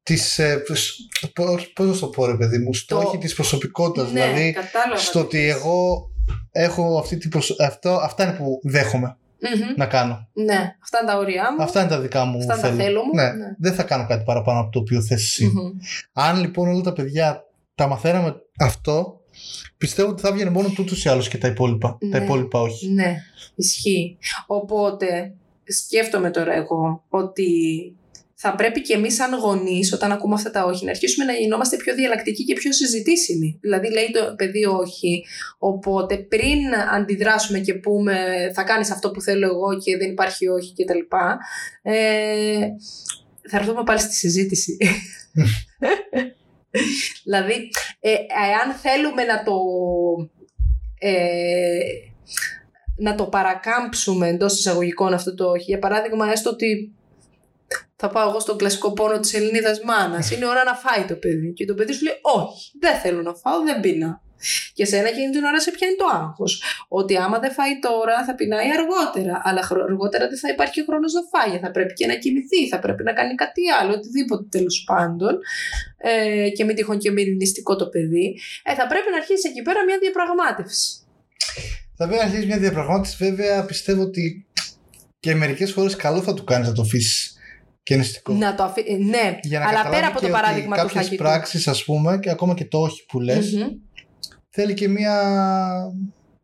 της, ε, πώς να το πω ρε παιδί μου, στόχοι της προσωπικότητας, ναι, δηλαδή στο ότι εγώ έχω αυτή την αυτό, αυτά είναι που δέχομαι mm-hmm. να κάνω. Ναι, αυτά είναι τα όρια μου. Αυτά είναι τα δικά μου. Αυτά θέλω. τα θέλω μου. Ναι. ναι. Δεν θα κάνω κάτι παραπάνω από το οποίο θες εσύ. Mm-hmm. Αν λοιπόν όλα τα παιδιά τα μαθαίναμε αυτό, πιστεύω ότι θα βγαίνει μόνο τούτο ή άλλω και τα υπόλοιπα. Ναι. Τα υπόλοιπα όχι. Ναι, ισχύει. Οπότε σκέφτομαι τώρα εγώ ότι θα πρέπει και εμείς, σαν γονείς, όταν ακούμε αυτά τα όχι, να αρχίσουμε να γινόμαστε πιο διαλλακτικοί και πιο συζητήσιμοι. Δηλαδή, λέει το παιδί όχι. Οπότε, πριν αντιδράσουμε και πούμε θα κάνεις αυτό που θέλω εγώ και δεν υπάρχει όχι κτλ. Ε, θα έρθουμε πάλι στη συζήτηση. δηλαδή, ε, εάν θέλουμε να το. Ε, να το παρακάμψουμε εντός εισαγωγικών αυτό το όχι. Για παράδειγμα, έστω ότι θα πάω εγώ στον κλασικό πόνο της Ελληνίδας μάνας. Είναι ώρα να φάει το παιδί. Και το παιδί σου λέει: Όχι, δεν θέλω να φάω, δεν πεινά. Και σένα εκείνη την ώρα σε πιάνει το άγχος. Ότι άμα δεν φάει τώρα θα πεινάει αργότερα. Αλλά αργότερα δεν θα υπάρχει χρόνος να φάει. Θα πρέπει και να κοιμηθεί, θα πρέπει να κάνει κάτι άλλο, οτιδήποτε τέλος πάντων. Ε, και μην τυχόν και μηνυστικό το παιδί. Ε, θα πρέπει να αρχίσει εκεί πέρα μια διαπραγμάτευση. Θα πρέπει να αρχίσει μια διαπραγμάτευση, βέβαια πιστεύω ότι και μερικές φορές καλό θα του κάνεις να το αφήσεις και Να το αφή... Ναι, Για να αλλά πέρα από το παράδειγμα του Κάποιες πράξεις ας πούμε και ακόμα και το όχι που λες θέλει και μία...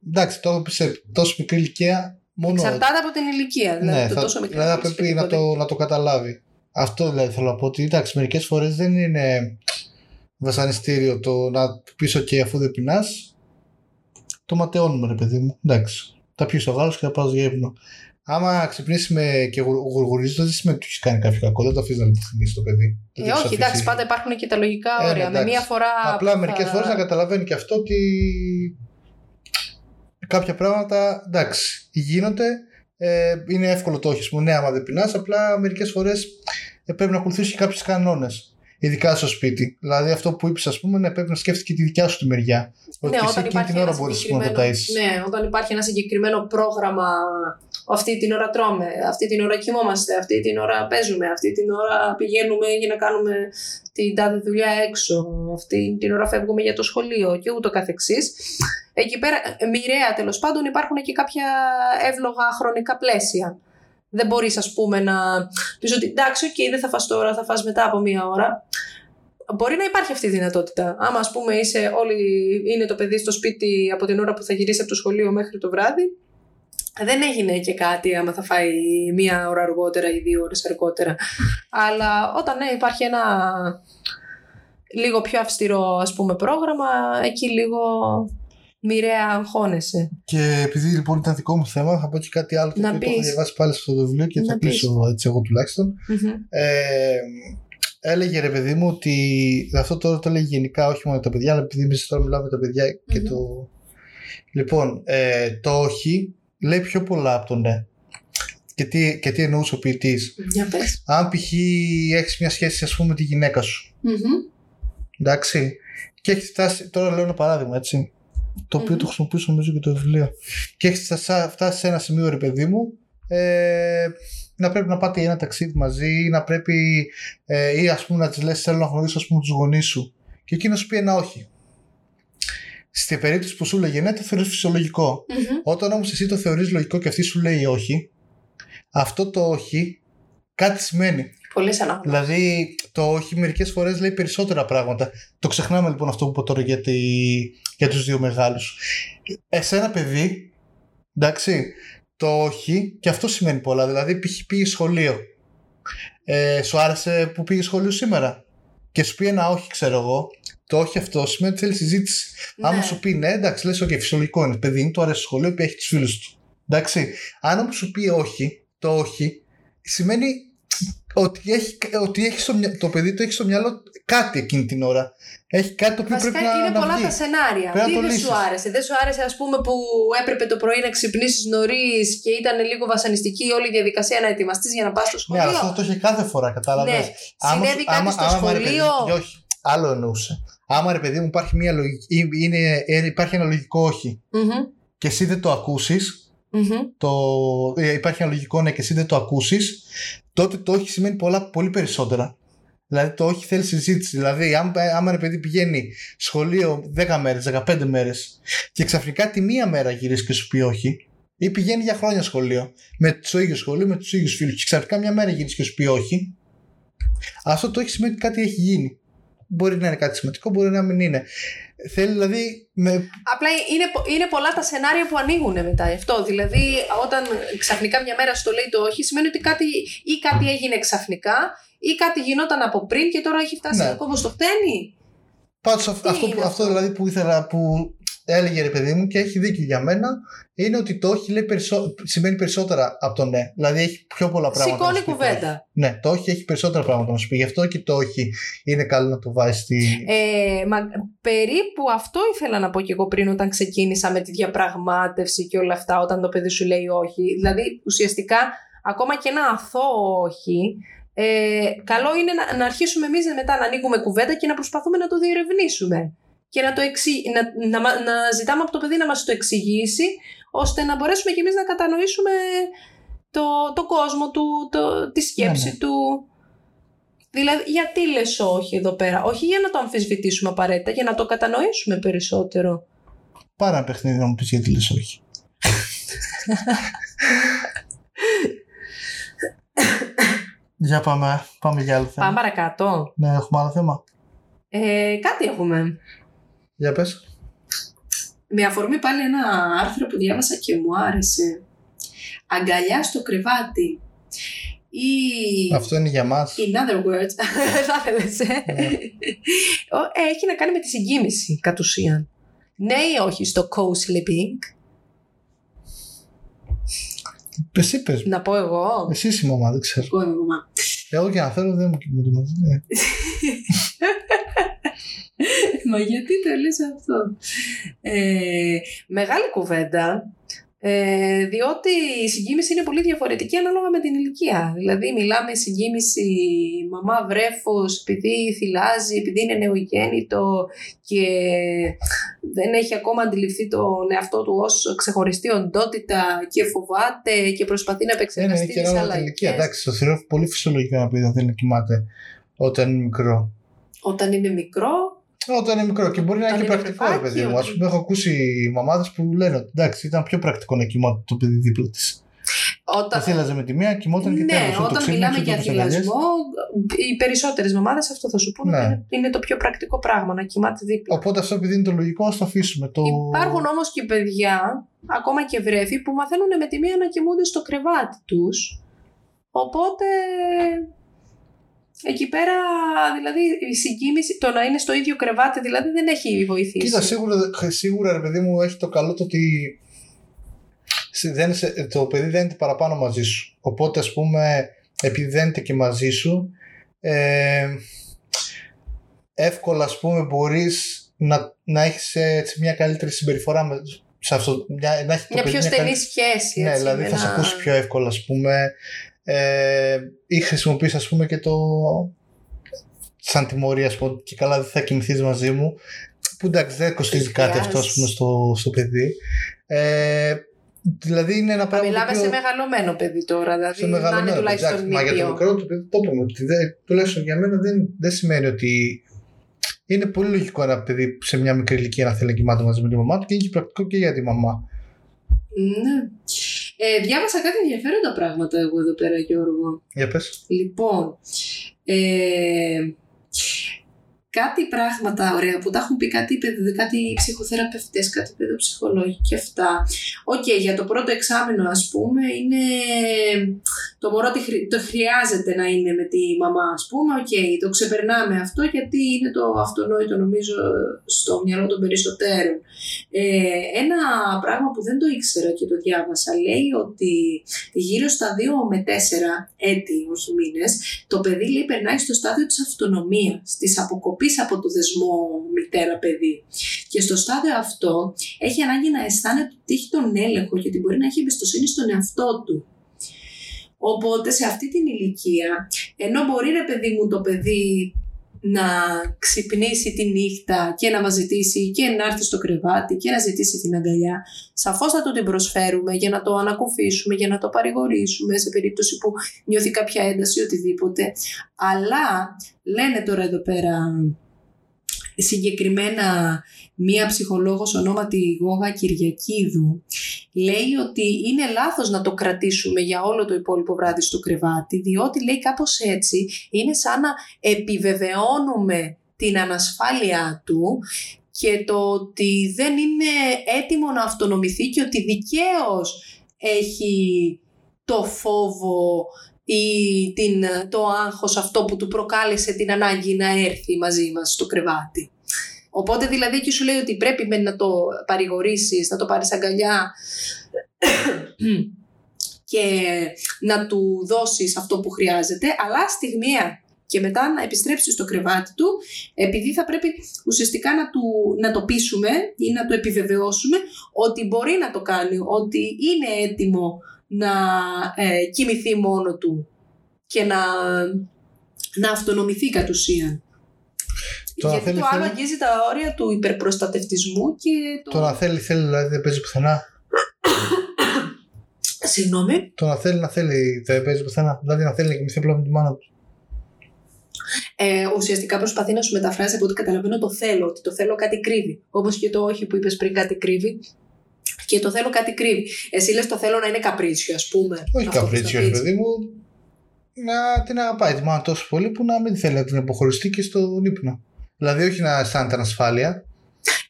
Εντάξει, το σε τόσο μικρή ηλικία μόνο... Εξαρτάται από την ηλικία, δηλαδή ναι, το θα, τόσο μικρή δηλαδή πρέπει να το, να το καταλάβει. Αυτό δηλαδή θέλω να πω ότι εντάξει μερικές φορές δεν είναι βασανιστήριο το να πεις ok αφού δεν πεινάς το ματαιώνουμε ρε παιδί μου, εντάξει. Τα πιεις ο γάλος και θα πάω για ύπνο άμα ξυπνήσει με και γουργουρίζεις, δεν σημαίνει ότι έχει κάνει κάποιο κακό. Δεν το αφήνεις να λυπηθεί το παιδί. Ε, όχι, εντάξει, πάντα υπάρχουν και τα λογικά ε, ναι, όρια. με μία φορά. Απλά μερικές φορές να καταλαβαίνει και αυτό ότι κάποια πράγματα εντάξει, γίνονται. Ε, είναι εύκολο το όχι, ναι, άμα δεν πεινάς. Απλά μερικές φορές ε, πρέπει να ακολουθήσεις κάποιους κανόνες ειδικά στο σπίτι. Δηλαδή αυτό που είπες, ας πούμε, ναι, πρέπει να σκέφτεσαι και τη δικιά σου τη μεριά. Ναι, ότι όταν εκείνη την ώρα μπορείς να το ταΐσεις. Ναι, όταν υπάρχει ένα συγκεκριμένο πρόγραμμα, αυτή την ώρα τρώμε, αυτή την ώρα κοιμόμαστε, αυτή την ώρα παίζουμε, αυτή την ώρα πηγαίνουμε για να κάνουμε την τάδε δουλειά έξω, αυτή την ώρα φεύγουμε για το σχολείο και ούτω καθεξής. Εκεί πέρα, μοιραία τέλος πάντων, υπάρχουν και κάποια εύλογα χρονικά πλαίσια. Δεν μπορείς, ας πούμε, να πεις ότι εντάξει, okay, δεν θα φας τώρα, θα φας μετά από μία ώρα. Μπορεί να υπάρχει αυτή η δυνατότητα. Άμα, ας πούμε, είσαι όλοι, είναι το παιδί στο σπίτι από την ώρα που θα γυρίσει από το σχολείο μέχρι το βράδυ, δεν έγινε και κάτι άμα θα φάει μία ώρα αργότερα ή δύο ώρες αργότερα. Αλλά όταν ναι, υπάρχει ένα λίγο πιο αυστηρό ας πούμε πρόγραμμα, εκεί λίγο μοιραία αγχώνεσαι. Και επειδή λοιπόν ήταν δικό μου θέμα, θα πω και κάτι άλλο το οποίο έχω διαβάσει πάλι στο βιβλίο και θα κλείσω έτσι εγώ τουλάχιστον. Ε, έλεγε ρε παιδί μου ότι αυτό τώρα το έλεγε γενικά όχι μόνο τα παιδιά, αλλά επειδή εμείς τώρα μιλάμε με τα παιδιά και το. Λοιπόν, ε, το όχι λέει πιο πολλά από το ναι. Και τι, και τι εννοούσε ο ποιητής. Για πες. Αν π.χ. έχεις μια σχέση, ας πούμε, με τη γυναίκα σου. Μμμ. Εντάξει. Και έχεις φτάσει. Τώρα λέω ένα παράδειγμα, έτσι. Το οποίο Μμμ. το χρησιμοποιήσω νομίζω και το βιβλίο. Και έχεις φτάσει σε ένα σημείο, ρε παιδί μου, ε, να πρέπει να πάτε για ένα ταξίδι μαζί ή να πρέπει ε, ή ας πούμε να της λες θέλω να γνωρίσω ας πούμε τους γονείς σου και εκεί να σου πει ένα όχι. Στην περίπτωση που σου λέγε ναι το θεωρείς φυσιολογικό. Μμμ. Όταν όμως εσύ το θεωρείς λογικό και αυτή σου λέει όχι, αυτό το όχι κάτι σημαίνει. Πολύ σαν Δηλαδή το όχι μερικές φορές λέει περισσότερα πράγματα. Το ξεχνάμε λοιπόν αυτό που είπα τώρα για, τη, για τους δύο μεγάλους. Εσένα παιδί, εντάξει, το όχι και αυτό σημαίνει πολλά. Δηλαδή π.χ. πήγε σχολείο. Ε, σου άρεσε που πήγε σχολείο σήμερα; Και σου πει ένα όχι ξέρω εγώ. Το όχι αυτό σημαίνει ότι θέλει συζήτηση. Ναι. Άμα σου πει ναι, εντάξει, λες, OK, φυσιολογικό είναι. Παιδί είναι, του αρέσει το σχολείο, πει έχει τους φίλους του. Εντάξει. Αν όμω σου πει όχι, το όχι, σημαίνει ότι, έχει, ότι έχει στο, μυα- το παιδί το έχει στο μυαλό κάτι εκείνη την ώρα. Έχει κάτι το οποίο Βασικά πρέπει να, είναι να πολλά βγει. τα σενάρια. Πρέπει να Τι το δεν λύσεις. σου άρεσε; Δεν σου άρεσε, ας πούμε, που έπρεπε το πρωί να ξυπνήσεις νωρίς και ήταν λίγο βασανιστική όλη η διαδικασία να ετοιμαστείς για να πας στο Ναι, σχολείο; αλλά αυτό το είχε κάθε φορά, κατάλαβες. Ναι. Συνέβη κάτι στο σχολείο; όχι, άλλο εννοούσε. Άμα ρε παιδί μου υπάρχει, μια λογική, ή είναι, ε, υπάρχει ένα λογικό όχι Μμμ, και εσύ δεν το ακούσεις, μμμ. το, ε, υπάρχει ένα λογικό ναι και εσύ δεν το ακούσεις, τότε το όχι σημαίνει πολλά, πολύ περισσότερα. Δηλαδή το όχι θέλει συζήτηση. Δηλαδή, άμα, άμα ένα παιδί πηγαίνει σχολείο 10 μέρες, 15 μέρες και ξαφνικά τη μία μέρα γυρίσει και σου πει όχι, ή πηγαίνει για χρόνια σχολείο με το ίδιο σχολείο, με τους ίδιους φίλους, και ξαφνικά μια μέρα γυρίσει και σου πει όχι, αυτό το όχι σημαίνει ότι κάτι έχει γίνει. Μπορεί να είναι κάτι σημαντικό, μπορεί να μην είναι. Θέλει δηλαδή. Με... Απλά είναι, πο- είναι πολλά τα σενάρια που ανοίγουν μετά αυτό. Δηλαδή, όταν ξαφνικά μια μέρα στο λέει το όχι, σημαίνει ότι κάτι ή κάτι έγινε ξαφνικά ή κάτι γινόταν από πριν και τώρα έχει φτάσει Ναι. ακόμα στο χτένι. Πάντως Τι αυτό, είναι που, αυτό; αυτό; δηλαδή που ήθελα που έλεγε ρε παιδί μου και έχει δίκιο για μένα είναι ότι το όχι λέει περισσο... σημαίνει περισσότερα από το ναι. Δηλαδή έχει πιο πολλά πράγματα. να Σηκώνει σου πει το κουβέντα. όχι. Ναι, το όχι έχει περισσότερα πράγματα να σου πει. Γι' αυτό και το όχι είναι καλό να το βάζεις στη. Ε, μα, περίπου αυτό ήθελα να πω και εγώ πριν όταν ξεκίνησα με τη διαπραγμάτευση και όλα αυτά όταν το παιδί σου λέει όχι. Δηλαδή ουσιαστικά ακόμα και ένα αθώο όχι ε, καλό είναι να, να αρχίσουμε εμείς μετά να ανοίγουμε κουβέντα και να προσπαθούμε να το διερευνήσουμε και να, το εξη, να, να, μα- να ζητάμε από το παιδί να μας το εξηγήσει ώστε να μπορέσουμε κι εμείς να κατανοήσουμε το, το κόσμο του, το, τη σκέψη Ναι, ναι. του. Δηλαδή, γιατί λες όχι εδώ πέρα; Όχι για να το αμφισβητήσουμε απαραίτητα, για να το κατανοήσουμε περισσότερο. Πάρα ένα παιχνίδι να μου πεις γιατί λες όχι. Για πάμε, πάμε για άλλο θέμα. Πάμε παρακάτω. Ναι, έχουμε άλλο θέμα. Ε, κάτι έχουμε. Για πες. Με αφορμή πάλι ένα άρθρο που διάβασα και μου άρεσε. Αγκαλιά στο κρεβάτι. Ή... Αυτό είναι για μας. In other words, θα ήθελες, ε; Ναι. Ο- ε, Έχει να κάνει με τη συγκίνηση, κατ' ουσίαν. Ναι ή όχι στο co-sleeping. Εσύ πες μου. Να πω εγώ. Εσύ είσαι η μαμά, δεν ξέρω. Εγώ είμαι μαμά. Εγώ και να θέλω δεν μου κοιμούνται μαζί. Ναι. Μα γιατί το λες αυτό; Ε, μεγάλη κουβέντα. Ε, διότι η συγκίνηση είναι πολύ διαφορετική ανάλογα με την ηλικία. Δηλαδή, μιλάμε συγκίνηση μαμά βρέφος επειδή θυλάζει, επειδή είναι νεογέννητο και δεν έχει ακόμα αντιληφθεί τον εαυτό του ως ξεχωριστή οντότητα και φοβάται και προσπαθεί να Ναι, ναι, επεξεργαστεί είναι και τις ανάλογα την ηλικία. αλλαγές. Εντάξει, το θεωρώ πολύ φυσιολογικό ένα παιδί να θέλει να κοιμάται όταν είναι μικρό. Όταν είναι μικρό, Όταν είναι μικρό και μπορεί να είναι Όταν και είναι πρακτικό, ρε παιδάκι, παιδί μου. Α ότι- πούμε, έχω ακούσει μαμάδες που λένε ότι εντάξει, ήταν πιο πρακτικό να κοιμάται το παιδί δίπλα της. όταν, Δεν θύλαζε με τη μία, κοιμόταν και ναι, τέλος. όταν μιλάμε για θυλασμό, οι περισσότερες μαμάδες αυτό θα σου πούνε Ναι. ότι είναι, είναι το πιο πρακτικό πράγμα να κοιμάται δίπλα. Οπότε αυτό επειδή είναι το λογικό, ας το αφήσουμε. Το... Υπάρχουν όμως και παιδιά, ακόμα και βρέφη, που μαθαίνουν με τη μία να κοιμούνται στο κρεβάτι τους. Οπότε εκεί πέρα, δηλαδή η συγκίνηση, το να είναι στο ίδιο κρεβάτι, δηλαδή δεν έχει βοηθήσει. Κοίτα, σίγουρα, σίγουρα ρε παιδί μου έχει το καλό το ότι σε- δεν, σε- το παιδί δεν είναι παραπάνω μαζί σου. Οπότε ας πούμε επειδή δεν είναι και μαζί σου ε, εύκολα ας πούμε μπορείς να, να έχεις έτσι, μια καλύτερη συμπεριφορά με, σε αυτό, μια, να έχεις το Μια παιδί πιο μια στενή καλή- σχέση. Ναι, έτσι, δηλαδή με θα σε ένα- ακούσει πιο εύκολα, ας πούμε. Ε, ή χρησιμοποιείς, ας πούμε, και το σαν τιμωρία, ας πούμε, και καλά δεν θα κοιμηθείς μαζί μου. Που εντάξει, δεν κοστίζει κάτι αυτό, ας πούμε, στο, στο παιδί. Ε, δηλαδή είναι ένα πράγμα Μιλάμε το σε οποίο- μεγαλωμένο παιδί τώρα, δηλαδή σε να είναι μεγαλωμένο. τουλάχιστον εντάξει, μα για το νήπιο. μικρό του παιδί το είπαμε. Ότι δεν, τουλάχιστον για μένα δεν, δεν σημαίνει ότι είναι πολύ λογικό ένα παιδί σε μια μικρή ηλικία να θέλει να κοιμάται μαζί με τη μαμά του και είναι και πρακτικό και για τη μαμά. Ναι. Ε, διάβασα κάτι ενδιαφέροντα πράγματα εγώ εδώ πέρα, Γιώργο. Για πες. Λοιπόν, ε, κάτι πράγματα ωραία που τα έχουν πει κάτι, παιδ- κάτι ψυχοθεραπευτές, κάτι παιδοψυχολόγοι και αυτά. Οκ, για το πρώτο εξάμηνο ας πούμε είναι το μωρό τι χρει- το χρειάζεται να είναι με τη μαμά ας πούμε. Οκ, το ξεπερνάμε αυτό γιατί είναι το αυτονόητο νομίζω στο μυαλό των περισσότερων. Ε, ένα πράγμα που δεν το ήξερα και το διάβασα λέει ότι γύρω στα 2 με 4 έτη, όχι μήνες, το παιδί λέει περνάει στο στάδιο της αυτονομίας, της αποκοπής από το δεσμό μητέρα-παιδί. Και στο στάδιο αυτό έχει ανάγκη να αισθάνεται ότι έχει τον έλεγχο και ότι μπορεί να έχει εμπιστοσύνη στον εαυτό του. Οπότε σε αυτή την ηλικία, ενώ μπορεί ρε παιδί μου το παιδί να ξυπνήσει τη νύχτα και να μας ζητήσει και να έρθει στο κρεβάτι και να ζητήσει την αγκαλιά, σαφώς θα του την προσφέρουμε για να το ανακουφίσουμε, για να το παρηγορήσουμε σε περίπτωση που νιώθει κάποια ένταση ή οτιδήποτε. Αλλά λένε τώρα εδώ πέρα συγκεκριμένα μία ψυχολόγος ονόματι Γόγα Κυριακίδου λέει ότι είναι λάθος να το κρατήσουμε για όλο το υπόλοιπο βράδυ στο κρεβάτι διότι λέει κάπως έτσι είναι σαν να επιβεβαιώνουμε την ανασφάλειά του και το ότι δεν είναι έτοιμο να αυτονομηθεί και ότι δικαίως έχει το φόβο ή την, το άγχος αυτό που του προκάλεσε την ανάγκη να έρθει μαζί μας στο κρεβάτι. Οπότε δηλαδή εκεί σου λέει ότι πρέπει με να το παρηγορήσεις, να το πάρεις αγκαλιά και να του δώσεις αυτό που χρειάζεται, αλλά στιγμιαία και μετά να επιστρέψεις στο κρεβάτι του, επειδή θα πρέπει ουσιαστικά να, του, να το πείσουμε ή να το επιβεβαιώσουμε ότι μπορεί να το κάνει, ότι είναι έτοιμο να ε, κοιμηθεί μόνο του και να, να αυτονομηθεί κατ' ουσίαν. Το να Γιατί θέλει, το άλλο θέλει. αγγίζει τα όρια του υπερπροστατευτισμού και το... Το να θέλει, θέλει, δηλαδή δεν παίζει πουθενά. Συγγνώμη. Το να θέλει, να θέλει, δεν παίζει πουθενά. Δηλαδή να θέλει να κοιμηθεί απλά με τη μάνα του. Ε, ουσιαστικά προσπαθεί να σου μεταφράσει από ό,τι καταλαβαίνω το θέλω, ότι το θέλω κάτι κρύβει. Όπως και το όχι που είπες πριν κάτι κρύβει. Και το θέλω κάτι κρύβει. Εσύ λες το θέλω να είναι καπρίτσιο, ας πούμε. Όχι Αυτό καπρίτσιο, που ρε θα πεις. παιδί μου. Να την αγαπάει τη μάνα τόσο πολύ που να μην θέλει να την αποχωριστεί και στον ύπνο. Δηλαδή όχι να αισθάνεται ανασφάλεια.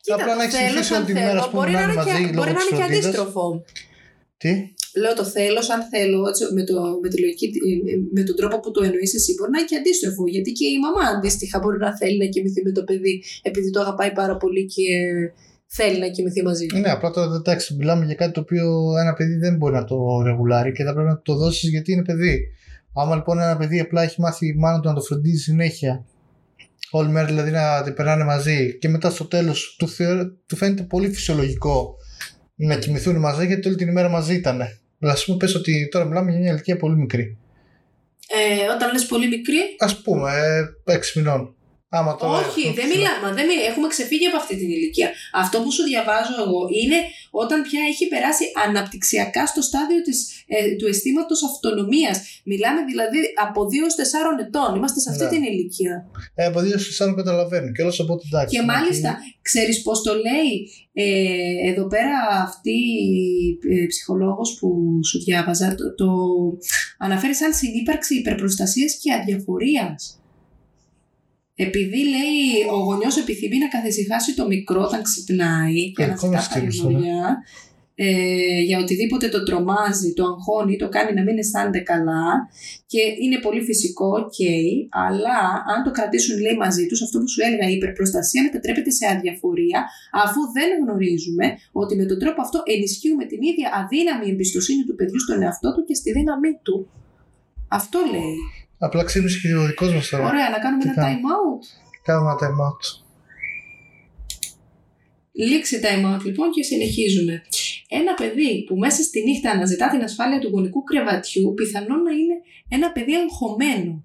Κοίτα, απλά να το έχει θέλω συνηθίσει σαν όλη τη θέλω. μέρα ας πούμε, Μπορεί να να είναι είναι μαζί και, λόγω μπορεί να της είναι και φροντίδας. αντίστροφο. Τι; Λέω το θέλω σαν θέλω, έτσι, με, το, με, τη λογική, ε, με τον τρόπο που το εννοείς εσύ, μπορεί να είναι και αντίστροφο. Γιατί και η μαμά αντίστοιχα μπορεί να θέλει να κοιμηθεί με το παιδί, επειδή το αγαπάει πάρα πολύ και θέλει να κοιμηθεί μαζί του. Ναι, απλά τώρα εντάξει, μιλάμε για κάτι το οποίο ένα παιδί δεν μπορεί να το ρεγουλάρει και θα πρέπει να το δώσεις γιατί είναι παιδί. Άμα λοιπόν ένα παιδί απλά έχει μάθει η μάνα του να το φροντίζει συνέχεια, όλη μέρα δηλαδή να την περνάνε μαζί και μετά στο τέλος του, θεωρ- του φαίνεται πολύ φυσιολογικό να κοιμηθούν μαζί γιατί όλη την ημέρα μαζί ήταν. Δηλαδή, ας πούμε, πες ότι τώρα μιλάμε για μια ηλικία πολύ μικρή. Ε, όταν λες πολύ μικρή, Α πούμε, ε, 6 μηνών. Άμα τώρα Όχι, έχουμε δεν ψηλά. μιλάμε. Δεν μιλάμε. Έχουμε ξεφύγει από αυτή την ηλικία. Αυτό που σου διαβάζω εγώ είναι όταν πια έχει περάσει αναπτυξιακά στο στάδιο της, ε, του αισθήματος αυτονομίας. Μιλάμε δηλαδή από 2 4 ετών. Είμαστε σε αυτή Ναι. την ηλικία. Ε, από δύο στις άλλο καταλαβαίνουν και όλος από ότι εντάξει. Και είναι μάλιστα, ξέρεις πώς το λέει ε, εδώ πέρα αυτή η ε, ψυχολόγος που σου διάβαζα, το, το αναφέρει σαν συνύπαρξη υπερπροστασίας και αδιαφορίας. Επειδή λέει ο γονιός επιθυμεί να καθησυχάσει το μικρό όταν ξυπνάει και Ε, να ακόμα ζητά σκύλος, παρηγοριά, ε, για οτιδήποτε το τρομάζει, το αγχώνει, το κάνει να μην αισθάνεται καλά και είναι πολύ φυσικό, ok, αλλά αν το κρατήσουν λέει μαζί τους, αυτό που σου έλεγα η υπερπροστασία μετατρέπεται σε αδιαφορία αφού δεν γνωρίζουμε ότι με τον τρόπο αυτό ενισχύουμε την ίδια αδύναμη εμπιστοσύνη του παιδιού στον εαυτό του και στη δύναμή του. Αυτό λέει. Απλά ξύπνησε και ο δικός μας τώρα. Ωραία, να κάνουμε Τι ένα κάνω. time out. Κάνουμε ένα time out. Λήξη time out λοιπόν και συνεχίζουμε. Ένα παιδί που μέσα στη νύχτα αναζητά την ασφάλεια του γονικού κρεβατιού πιθανόν να είναι ένα παιδί αγχωμένο.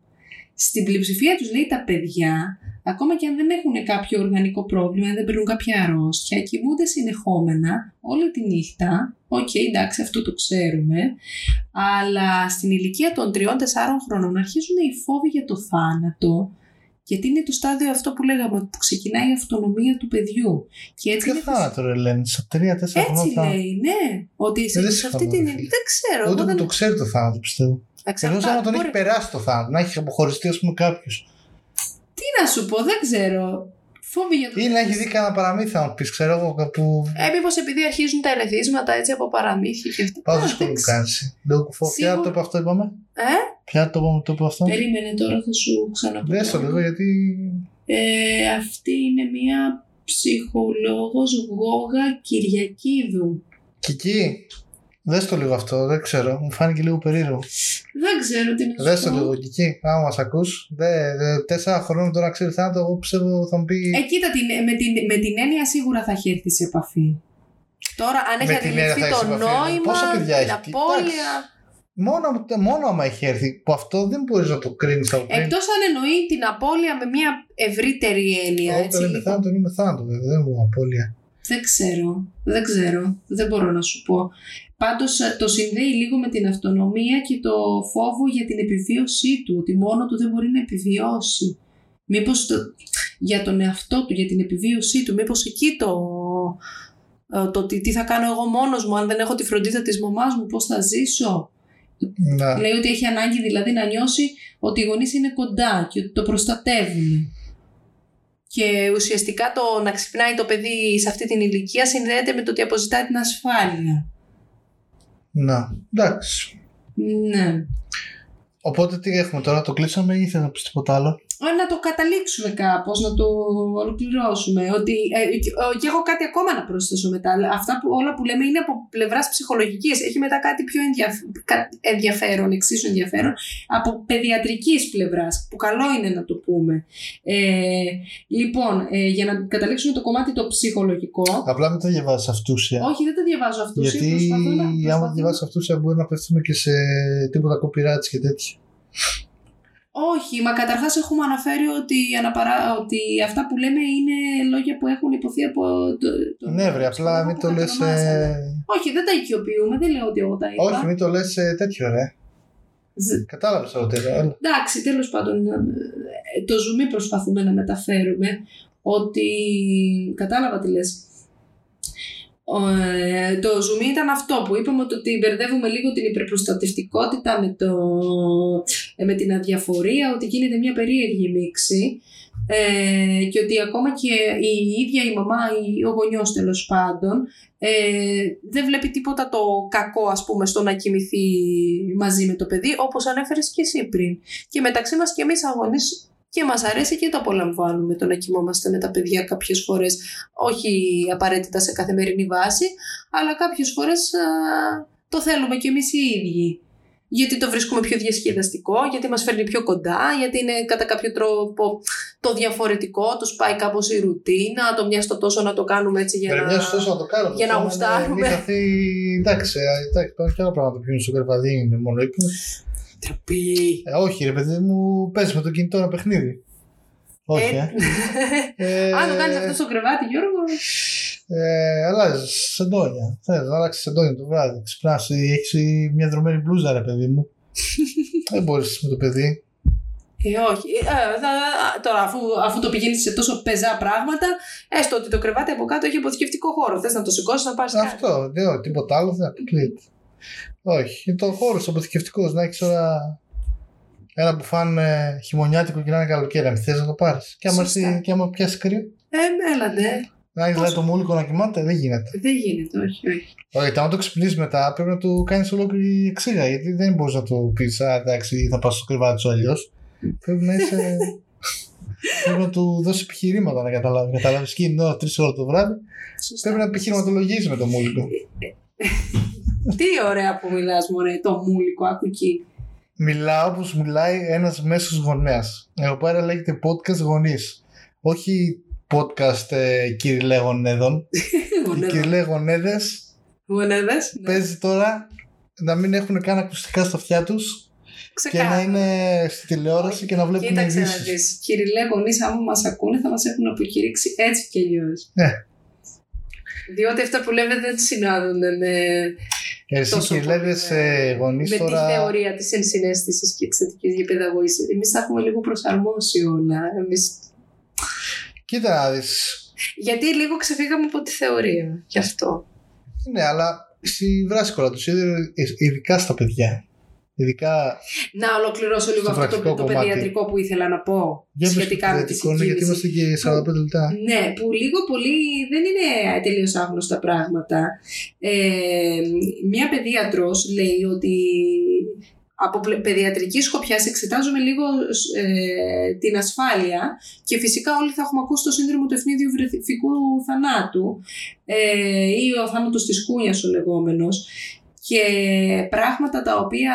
Στην πλειοψηφία τους λέει τα παιδιά, ακόμα και αν δεν έχουν κάποιο οργανικό πρόβλημα, αν δεν παίρνουν κάποια αρρώστια, κοιμούνται συνεχόμενα όλη τη νύχτα. Οκ, εντάξει, αυτό το ξέρουμε. Αλλά στην ηλικία των 3-4 χρονών αρχίζουν οι φόβοι για το θάνατο, γιατί είναι το στάδιο αυτό που λέγαμε, που ξεκινάει η αυτονομία του παιδιού. Και έτσι Ποιο είναι θάνατο, ρε λένε, σε τρία-τέσσερα έτσι χρόνια. θα- λέει, ναι. Ότι σε, Ε, δεν σε αυτή συμφωνώ, την. ρε φίλε. Δεν ξέρω. Ούτε εγώ που δεν... το ξέρει το θάνατο, πιστεύω. Ενώ Εξαρτάται, σαν να τον μπορεί- έχει περάσει το θάνατο, να έχει αποχωριστεί, ας πούμε, κάποιος. Τι να σου πω, δεν ξέρω. Φόβοι για το. Ή να έχει δει κανένα παραμύθι, να μου πεις, ξέρω εγώ, κάπου. Ε, μήπως επειδή αρχίζουν τα ερεθίσματα έτσι από παραμύθια και αυτά. Πάω Α, δύσκολο δεν που ξέρω. κάνει. Λίγο κουφό. Ποια Σίγουρα- το είπε αυτό, είπαμε; Ε, Ποια το είπαμε, το είπε αυτό; περίμενε τώρα, θα σου ξαναπώ. Δες το λίγο, γιατί. Ε, αυτή είναι μία ψυχολόγος Γόγα Κυριακίδου. Κική. Δες το λίγο αυτό, δεν ξέρω. Μου φάνηκε λίγο περίεργο. Δεν ξέρω τι να σου Δες το πω. λίγο, Κική. Άμα μας ακούς. Τέσσερα χρόνια τώρα ξέρεις θάνατο, εγώ πιστεύω θα μου πει. Ε, κοίτα, την, με, την, με την έννοια σίγουρα θα έχει έρθει σε επαφή. Τώρα, αν έχει Με την έννοια αντιληφθεί θα το έχει σε επαφή. νόημα, Πόσα παιδιά την έχει, απώλεια. Μόνο, μόνο άμα έχει έρθει. Που αυτό δεν μπορείς να το κρίνεις από πριν. Εκτός αν εννοεί την απώλεια με μια ευρύτερη έννοια. Όταν Έτσι, είναι λίγο. θάνατο, είναι θάνατο, βέβαια. Δεν μου απώλεια. Δεν ξέρω. Δεν ξέρω. Δεν μπορώ να σου πω. Πάντως ε, το συνδέει λίγο με την αυτονομία και το φόβο για την επιβίωσή του. Ότι μόνο του δεν μπορεί να επιβιώσει. Μήπως το, για τον εαυτό του, για την επιβίωσή του. Μήπως εκεί το, ε, το τι, τι θα κάνω εγώ μόνος μου αν δεν έχω τη φροντίδα της μαμάς μου, πώς θα ζήσω; Να. Λέει ότι έχει ανάγκη δηλαδή να νιώσει ότι οι γονείς είναι κοντά και ότι το προστατεύουν. Και ουσιαστικά το να ξυπνάει το παιδί σε αυτή την ηλικία συνδέεται με το ότι αποζητάει την ασφάλεια. Να. Εντάξει. Ναι. Οπότε τι έχουμε τώρα, το κλείσαμε ή θες να πεις τίποτα άλλο; Ε, Να το καταλήξουμε κάπως, να το ολοκληρώσουμε. Ότι, ε, και- ε, και έχω κάτι ακόμα να προσθέσω μετά. αλλά Αυτά που, όλα που λέμε είναι από πλευράς ψυχολογικής. Έχει μετά κάτι πιο ενδιαφ- κα- ενδιαφέρον, εξίσου ενδιαφέρον, από παιδιατρικής πλευράς, που καλό είναι να το πούμε. Ε, λοιπόν, ε, για να καταλήξουμε το κομμάτι το ψυχολογικό. Απλά μην το διαβάζει αυτούσια. Όχι, δεν το διαβάζω αυτό. Γιατί άμα το διαβάσεις αυτούσια μπορεί να πέφτουμε και σε τίποτα copyrights και τέτοια. Όχι, μα καταρχάς έχουμε αναφέρει ότι, αναπαρά... ότι αυτά που λέμε είναι λόγια που έχουν υποθεί από το... το... Ναι, βρε, απλά μην το λες. Όχι, δεν τα οικειοποιούμε, δεν λέω ότι εγώ τα είπα. Όχι, μην το λες τέτοιο, ρε. Ζ- Κατάλαβες τώρα τι λέω. έλα. Εντάξει, τέλος πάντων, ε, το ζουμί προσπαθούμε να μεταφέρουμε ότι κατάλαβα τι λες. Ε, το ζουμί ήταν αυτό που είπαμε ότι- ότι μπερδεύουμε λίγο την υπερπροστατευτικότητα με, το, ε, με την αδιαφορία, ότι γίνεται μια περίεργη μίξη ε, και ότι ακόμα και η ίδια η μαμά ή ο γονιός τέλος πάντων ε, δεν βλέπει τίποτα το κακό ας πούμε στο να κοιμηθεί μαζί με το παιδί όπως ανέφερες και εσύ πριν. Και μεταξύ μας και εμείς αγωνείς και μας αρέσει και το απολαμβάνουμε το να κοιμόμαστε με τα παιδιά κάποιες φορές, όχι απαραίτητα σε καθημερινή βάση, αλλά κάποιες φορές α, το θέλουμε και εμείς οι ίδιοι. Γιατί το βρίσκουμε πιο διασκεδαστικό, γιατί μας φέρνει πιο κοντά, γιατί είναι κατά κάποιο τρόπο το διαφορετικό, τους πάει κάπως η ρουτίνα, το μια στο τόσο να το κάνουμε έτσι για Πρέπει να... μια τόσο να το κάνουμε. για να Αυτό γουστάρουμε. Μην χαθεί. Εντάξει, ε, εντάξει, υπάρχουν και άλλα πράγματα που γίνουν στο κρεβαδί, είναι μόνο ύπνος. Τροπή. Ε, όχι, ρε παιδί μου, πες με το κινητό ένα παιχνίδι. Όχι, ε. ε. Αν το κάνεις αυτό στο κρεβάτι, Γιώργο, Ε, αλλάζεις σεντόνια. Θες να αλλάξεις σεντόνια το βράδυ. Ξυπνάς, έχεις μια δρομένη μπλούζα, ρε παιδί μου. Δεν μπορείς με το παιδί. Ε, όχι. Ε, θα- τώρα, αφού, αφού το πηγαίνεις σε τόσο πεζά πράγματα, έστω ότι το κρεβάτι από κάτω έχει αποθηκευτικό χώρο. Θες να το σηκώσεις να πάρεις κάτι. Αυτό, δεν όχι, τίποτα άλλο δεν αποκλείεται. Όχι, είναι το χώρο αποθηκευτικός να έχεις τώρα ένα που φάνε χειμωνιάτικο και να είναι καλοκαίρι. Αν θες να το πάρεις. Και άμα, Σωστά. έρθει- και άμα πιάσει κρύο, Ε, έλατε. να έχεις Πώς; δηλαδή το μούλικο να κοιμάται, δεν γίνεται. Δεν γίνεται, όχι, όχι. Όχι, άμα το ξυπνήσεις μετά πρέπει να του κάνεις ολόκληρη εξήγα. Γιατί δεν μπορείς να του πεις, Α, εντάξει, θα πα στο κρεβάτι σου αλλιώς. Πρέπει να είσαι. πρέπει να του δώσεις επιχειρήματα να καταλάβεις. Καταλάβεις και είναι ώρα, τρεις ώρα το βράδυ. Σωστά. Πρέπει να επιχειρηματολογήσεις με το μούλικο. Τι ωραία που μιλάς, Μωρέ, το μούλικο, άκου εκεί. Μιλάω όπω μιλάει ένας μέσος γονέας. Εδώ πέρα λέγεται podcast γονείς. Όχι podcast ε, Κυριλέ Γονέδων. Οι Κυριλέ Γονέδες Γονέδες. ναι. παίζει τώρα να μην έχουν καν ακουστικά στα αυτιά τους και να Ξεκάθαρα. είναι στη τηλεόραση και να βλέπουν Κοίταξε να ειδήσεις. δεις. Κυριλέ γονείς άμα μας ακούνε θα μας έχουν αποκηρύξει έτσι κι αλλιώς. Ναι. Διότι αυτά που λέμε δεν συνάδουν με, Εσύ τόσο Κυριλέδες πολύ, ναι. ε, γονείς με τώρα... τη θεωρία της ενσυναίσθησης και της θετικής διαπαιδαγωγής. Εμείς τα έχουμε λίγο προσαρμόσει όλα. Εμείς... Κοίτα να δεις. Γιατί λίγο ξεφύγαμε από τη θεωρία. Γι' αυτό. Ναι, αλλά στη βράση τους ειδικά στα παιδιά. Ειδικά Να ολοκληρώσω λίγο Στο αυτό το, πρακτικό το κομμάτι. παιδιατρικό που ήθελα να πω για πες σχετικά το με τη παιδιατικό, ναι, γιατί συγκίνηση. είμαστε και 45 λεπτά. Ναι, που λίγο πολύ δεν είναι τελείως άγνωστα πράγματα. Ε, μια παιδίατρος λέει ότι από πλε- παιδιατρική σκοπιά εξετάζουμε λίγο ε, την ασφάλεια και φυσικά όλοι θα έχουμε ακούσει το σύνδρομο του ευνίδιου βρεφικού θανάτου ε, ή ο θάνατος της κούνιας ο λεγόμενος και πράγματα τα οποία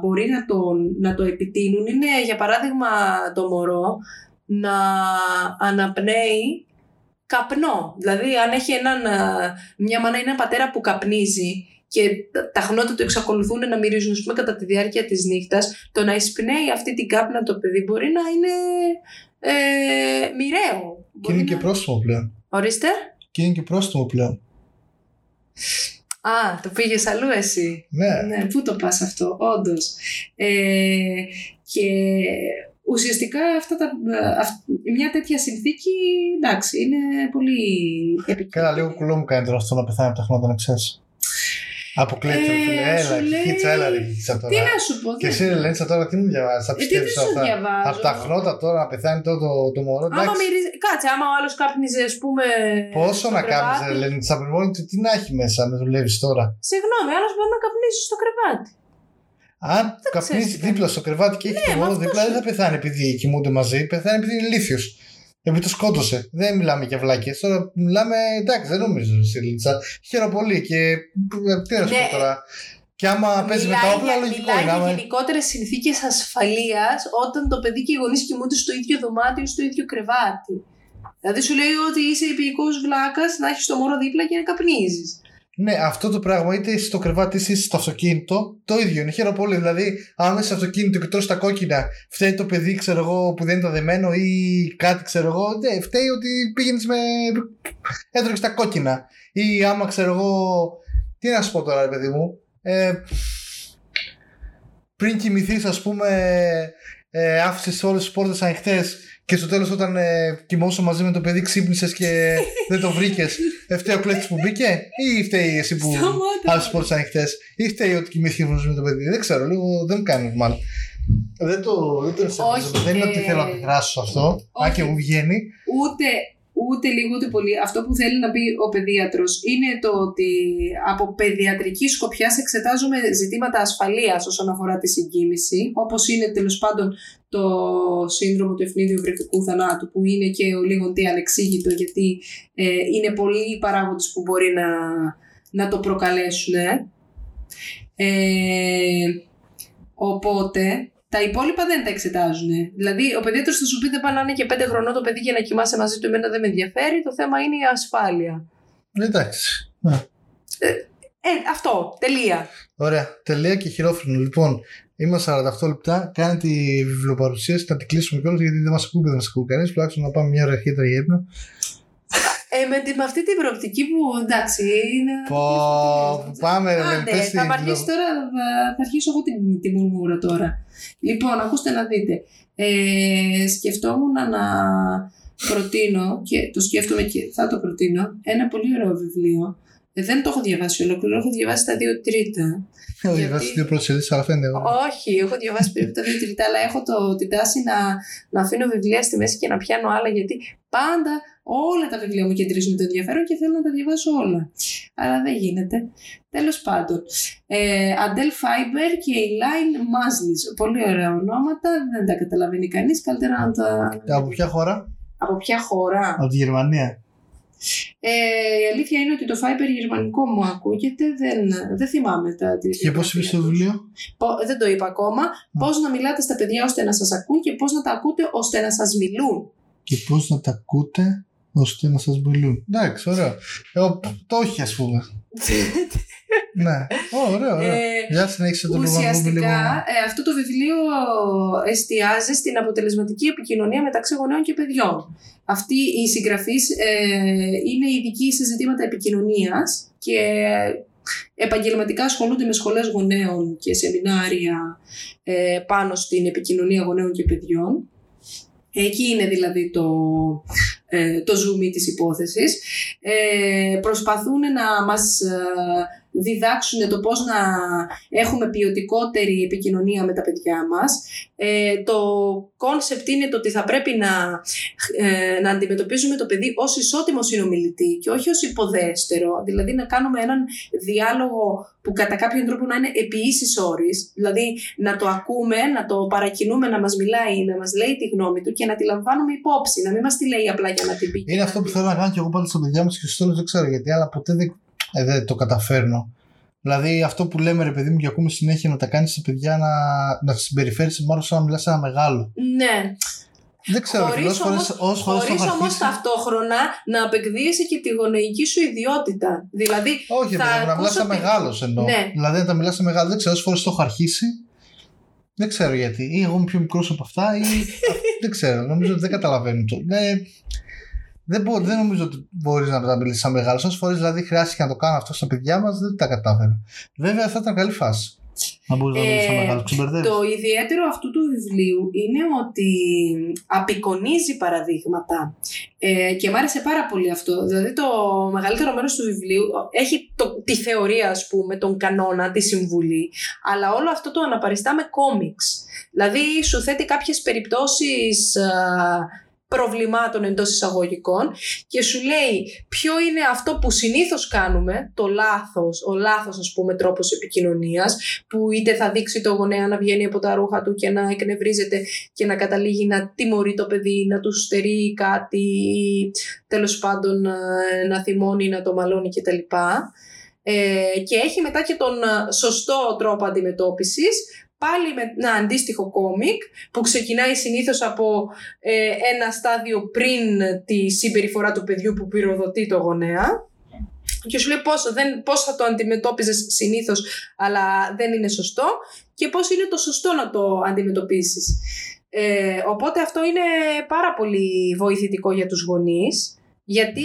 μπορεί να το, να το επιτείνουν είναι για παράδειγμα το μωρό να αναπνέει καπνό. Δηλαδή αν έχει έναν, α, μια μάνα ή έναν πατέρα που καπνίζει και τα- τα χνότα του εξακολουθούν να μυρίζουν ας πούμε, κατά τη διάρκεια της νύχτας, το να εισπνέει αυτή την κάπνα το παιδί μπορεί να είναι ε, μοιραίο. Και Μπορεί είναι και να- πρόστιμο πλέον. Ορίστε. Και είναι και πρόστιμο πλέον. Α, το πήγες αλλού εσύ. Ναι. Ναι, πού το πας αυτό, όντως. Ε, και ουσιαστικά αυτά τα, αυ- μια τέτοια συνθήκη, εντάξει, είναι πολύ επικίνδυνη. Καλά, λίγο κουλό μου κάνει τώρα αυτό να πεθάνει από τα χνότα, να ξέρεις. Αποκλείεται, Ε, ρε φίλε. Έλα, σου λέει- κοίτσα, έλα, ρε κοίτσα Τι τώρα. να σου πω, Και δεν- εσύ, ρε Λέντσα, τώρα τι μου διαβάζεις, θα Ε, τι πιστεύει δεν σου αυτά. διαβάζω. Από τα χνότα τώρα να πεθάνει το, το, το μωρό. Άμα Εντάξει, μυρίζει, κάτσε, άμα ο άλλος κάπνιζε, ας πούμε. πόσο στο να κάνεις, κρεβάτι. ρε Λέντσα, μόνο τι, τι να έχει μέσα, με δουλεύεις τώρα. Συγγνώμη, άλλος μπορεί να καπνίζει στο κρεβάτι. Αν ξέρεις καπνίσει τι δίπλα στο κρεβάτι και έχει Ναι, το μα μωρό αυτό δίπλα, σου- δεν θα πεθάνει επειδή κοιμούνται μαζί, πεθάνει επειδή είναι ηλίθιος. Επειδή το σκότωσε. Δεν μιλάμε για βλάκες. Τώρα μιλάμε. Εντάξει, δεν νομίζω στη Λίτσα. Χαίρομαι πολύ και. Τι να σου Ναι. πω τώρα. Και άμα παίζει με τα όπλα, για, λογικό μιλάει είναι. για άμα- γενικότερες συνθήκες ασφαλείας όταν το παιδί και οι γονείς κοιμούνται στο ίδιο δωμάτιο ή στο ίδιο κρεβάτι. Δηλαδή σου λέει ότι είσαι υπηκός βλάκας να έχεις το μωρό δίπλα και να καπνίζεις. Ναι, αυτό το πράγμα είτε είσαι στο κρεβάτι είτε είσαι στο αυτοκίνητο, το ίδιο είναι. Χαίρομαι πολύ. Δηλαδή, αν είσαι στο αυτοκίνητο και τρως τα κόκκινα, φταίει το παιδί, ξέρω εγώ, που δεν ήταν δεμένο ή κάτι, ξέρω εγώ. Ναι, φταίει ότι πήγαινες με. έτρωγες τα κόκκινα. Ή άμα, ξέρω εγώ. Τι να σου πω τώρα, ρε παιδί μου. Ε, πριν κοιμηθείς, ας πούμε, ε, άφησες όλες τις πόρτες ανοιχτές και στο τέλος, όταν ε, κοιμόσαι μαζί με το παιδί, ξύπνησες και δεν το βρήκες. Ε, φταίει ο κλέφτης που μπήκε, ή φταίει εσύ που Σταμάτα. άφησε πόρτε ανοιχτές, ή φταίει ότι κοιμήθηκε μαζί με το παιδί; Δεν ξέρω, λίγο δεν μου κάνει μάλλον. Δεν το, δεν το Όχι, Δεν είναι και- ότι θέλω να αντιδράσω σε αυτό. Αν Όχι. και μου βγαίνει. Ούτε, ούτε λίγο ούτε πολύ. Αυτό που θέλει να πει ο παιδίατρος είναι το ότι από παιδιατρική σκοπιά εξετάζουμε ζητήματα ασφαλείας όσον αφορά τη συγκίνηση, όπως είναι τέλος πάντων το σύνδρομο του ευνίδιου βρεφικού θανάτου, που είναι και ο λίγο τι ανεξήγητο, γιατί ε, είναι πολλοί οι παράγοντες που μπορεί να, να το προκαλέσουν. ε. Ε, οπότε τα υπόλοιπα δεν τα εξετάζουν. Δηλαδή, ο παιδίατρος θα σου πει δεν πάει να είναι και πέντε χρονών το παιδί για να κοιμάσαι μαζί του. Εμένα δεν με ενδιαφέρει. Το θέμα είναι η ασφάλεια. Εντάξει. Ε, αυτό. Τελεία. Ωραία. Τελεία και χειρόφρονο. Λοιπόν, είμαστε 48 λεπτά. Κάνε τη βιβλιοπαρουσίαση, να την κλείσουμε κιόλας γιατί δεν μας ακούει, δεν μας ακούει κανείς. Τουλάχιστον να πάμε μια ώρα αρχίτερα για ύπνο. Ε, με, τη- με αυτή την προοπτική που εντάξει είναι. Πω, πάμε, ρε, Άντε, πες θα την- μ' αρχίσει τώρα, θα, θα αρχίσω εγώ την, τη μουρμούρα τώρα. Λοιπόν, ακούστε να δείτε. Ε, σκεφτόμουν να προτείνω και το σκέφτομαι και θα το προτείνω ένα πολύ ωραίο βιβλίο. Ε, δεν το έχω διαβάσει ολόκληρο, έχω διαβάσει τα δύο τρίτα. Έχω γιατί- διαβάσει δύο πρώτε σελίδε, αλλά φαίνεται. ωραία. Όχι, έχω διαβάσει περίπου τα δύο τρίτα, αλλά έχω το, την τάση να, να αφήνω βιβλία στη μέση και να πιάνω άλλα, γιατί πάντα όλα τα βιβλία μου κεντρίζουν το ενδιαφέρον και θέλω να τα διαβάσω όλα. Αλλά δεν γίνεται. Τέλος πάντων. Ε, Αντέλ Φάιμπερ και η Λάιν Μάσλι. Πολύ ωραία ονόματα, δεν τα καταλαβαίνει κανείς. Καλύτερα να τα. Από ποια χώρα; Από ποια χώρα; Από τη Γερμανία. Ε, η αλήθεια είναι ότι το Fiber γερμανικό μου ακούγεται, δεν, δεν θυμάμαι τα τη Και πώς είπες το βιβλίο; Πο- δεν το είπα ακόμα. Πώς να μιλάτε στα παιδιά ώστε να σας ακούν και πώς να τα ακούτε ώστε να σας μιλούν. Και πώς να τα ακούτε ώστε να σας μιλούν. Εντάξει, ωραίο. Εγώ το όχι ας πούμε. ναι, Ω, ωραίο, ωραίο. Ε, Για συνέχισε το Ουσιαστικά ε, αυτό το βιβλίο εστιάζει στην αποτελεσματική επικοινωνία μεταξύ γονέων και παιδιών. Αυτή η συγγραφής ε, είναι ειδική σε ζητήματα επικοινωνίας και επαγγελματικά ασχολούνται με σχολές γονέων και σεμινάρια ε, πάνω στην επικοινωνία γονέων και παιδιών. Εκεί είναι δηλαδή το, ε, το ζουμί της υπόθεσης. Ε, προσπαθούν να μας ε, διδάξουν το πώς να έχουμε ποιοτικότερη επικοινωνία με τα παιδιά μας. Ε, το concept είναι το ότι θα πρέπει να, ε, να αντιμετωπίζουμε το παιδί ως ισότιμο συνομιλητή και όχι ως υποδέστερο. Δηλαδή να κάνουμε έναν διάλογο που κατά κάποιον τρόπο να είναι επί ίσοις όροις. Δηλαδή να το ακούμε, να το παρακινούμε να μας μιλάει, να μας λέει τη γνώμη του και να τη λαμβάνουμε υπόψη. Να μην μας τη λέει απλά για να την πει. Είναι αυτό που θέλω να κάνω και εγώ πάντα στα παιδιά μου και στο τέλος δεν ξέρω γιατί, αλλά ποτέ δεν, ε, δεν το καταφέρνω. Δηλαδή αυτό που λέμε ρε παιδί μου και ακούμε συνέχεια να τα κάνεις στα παιδιά να, να συμπεριφέρεις μάλλον σαν να μιλάς σε ένα μεγάλο. Ναι. Δεν ξέρω, Χωρίς όσες φορές, όμως, όσες φορές το χωρίς έχω όμως αρχίσει- ταυτόχρονα να απεκδίεσαι και τη γονεϊκή σου ιδιότητα. Δηλαδή, Όχι, θα παιδί μου, να μιλάς ακούσω σαν παι- μεγάλος εννοώ. Ναι. Δηλαδή να τα μιλάς σαν μεγάλος. Δεν ξέρω, όσε φορές το έχω αρχίσει. Δεν ξέρω γιατί. Ή εγώ είμαι πιο μικρός από αυτά, ή. δεν ξέρω. Νομίζω ότι δεν καταλαβαίνω το. Ναι, δεν, μπο, δεν νομίζω ότι μπορείς να τα μιλήσεις σαν μεγάλος. Όσε φορέ δηλαδή χρειάστηκε να το κάνω αυτό στα παιδιά μας, δεν τα κατάφερα. Βέβαια, θα ήταν καλή φάση. Να μπορείς να μιλήσεις σαν Ε, μεγάλος. Ξεμπερδεύεις. Το ιδιαίτερο αυτού του βιβλίου είναι ότι απεικονίζει παραδείγματα ε, και μ' άρεσε πάρα πολύ αυτό. Δηλαδή το μεγαλύτερο μέρος του βιβλίου έχει το, τη θεωρία ας πούμε, τον κανόνα, τη συμβουλή, αλλά όλο αυτό το αναπαριστά με κόμιξ. Δηλαδή σου θέτει κάποιες περιπτώσεις α, προβλημάτων εντός εισαγωγικών και σου λέει ποιο είναι αυτό που συνήθως κάνουμε, το λάθος, ο λάθος ας πούμε τρόπος επικοινωνίας που είτε θα δείξει το γονέα να βγαίνει από τα ρούχα του και να εκνευρίζεται και να καταλήγει να τιμωρεί το παιδί, να του στερεί κάτι ή τέλος πάντων ε, να θυμώνει, να το μαλώνει κτλ. Ε, και έχει μετά και τον ε, σωστό τρόπο αντιμετώπισης πάλι με ένα αντίστοιχο κόμικ που ξεκινάει συνήθως από ε, ένα στάδιο πριν τη συμπεριφορά του παιδιού που πυροδοτεί το γονέα και σου λέει πώς, δεν, πώς θα το αντιμετώπιζες συνήθως αλλά δεν είναι σωστό και πώς είναι το σωστό να το αντιμετωπίσεις. Ε, οπότε αυτό είναι πάρα πολύ βοηθητικό για τους γονείς γιατί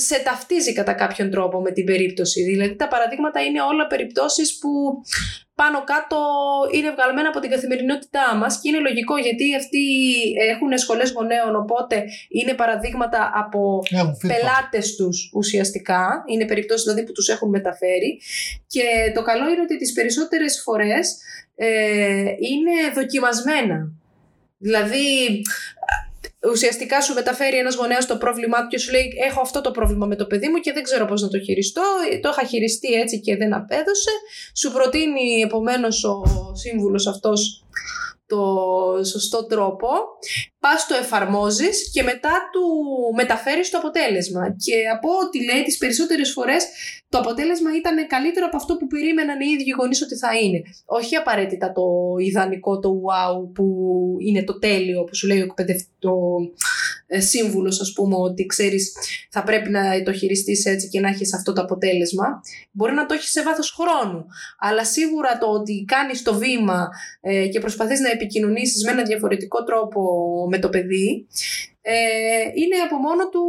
σε ταυτίζει κατά κάποιον τρόπο με την περίπτωση. Δηλαδή τα παραδείγματα είναι όλα περιπτώσεις που πάνω κάτω είναι βγαλμένα από την καθημερινότητά μας και είναι λογικό γιατί αυτοί έχουν σχολές γονέων οπότε είναι παραδείγματα από Έχουν feedback. πελάτες τους ουσιαστικά. Είναι περιπτώσεις δηλαδή που τους έχουν μεταφέρει και το καλό είναι ότι τις περισσότερες φορές ε, είναι δοκιμασμένα. Δηλαδή ουσιαστικά σου μεταφέρει ένας γονέας το πρόβλημά του και σου λέει έχω αυτό το πρόβλημα με το παιδί μου και δεν ξέρω πώς να το χειριστώ, το είχα χειριστεί έτσι και δεν απέδωσε. Σου προτείνει επομένως ο σύμβουλος αυτός το σωστό τρόπο, πας το εφαρμόζεις και μετά του μεταφέρεις το αποτέλεσμα. Και από ό,τι λέει τις περισσότερες φορές το αποτέλεσμα ήταν καλύτερο από αυτό που περίμεναν οι ίδιοι γονείς ότι θα είναι. Όχι απαραίτητα το ιδανικό, το wow που είναι το τέλειο που σου λέει ο εκπαιδευτικό σύμβουλος ας πούμε ότι ξέρεις θα πρέπει να το χειριστείς έτσι και να έχεις αυτό το αποτέλεσμα. Μπορεί να το έχεις σε βάθος χρόνου. Αλλά σίγουρα το ότι κάνεις το βήμα ε, και προσπαθείς να επικοινωνήσεις με ένα διαφορετικό τρόπο με το παιδί ε, είναι από μόνο του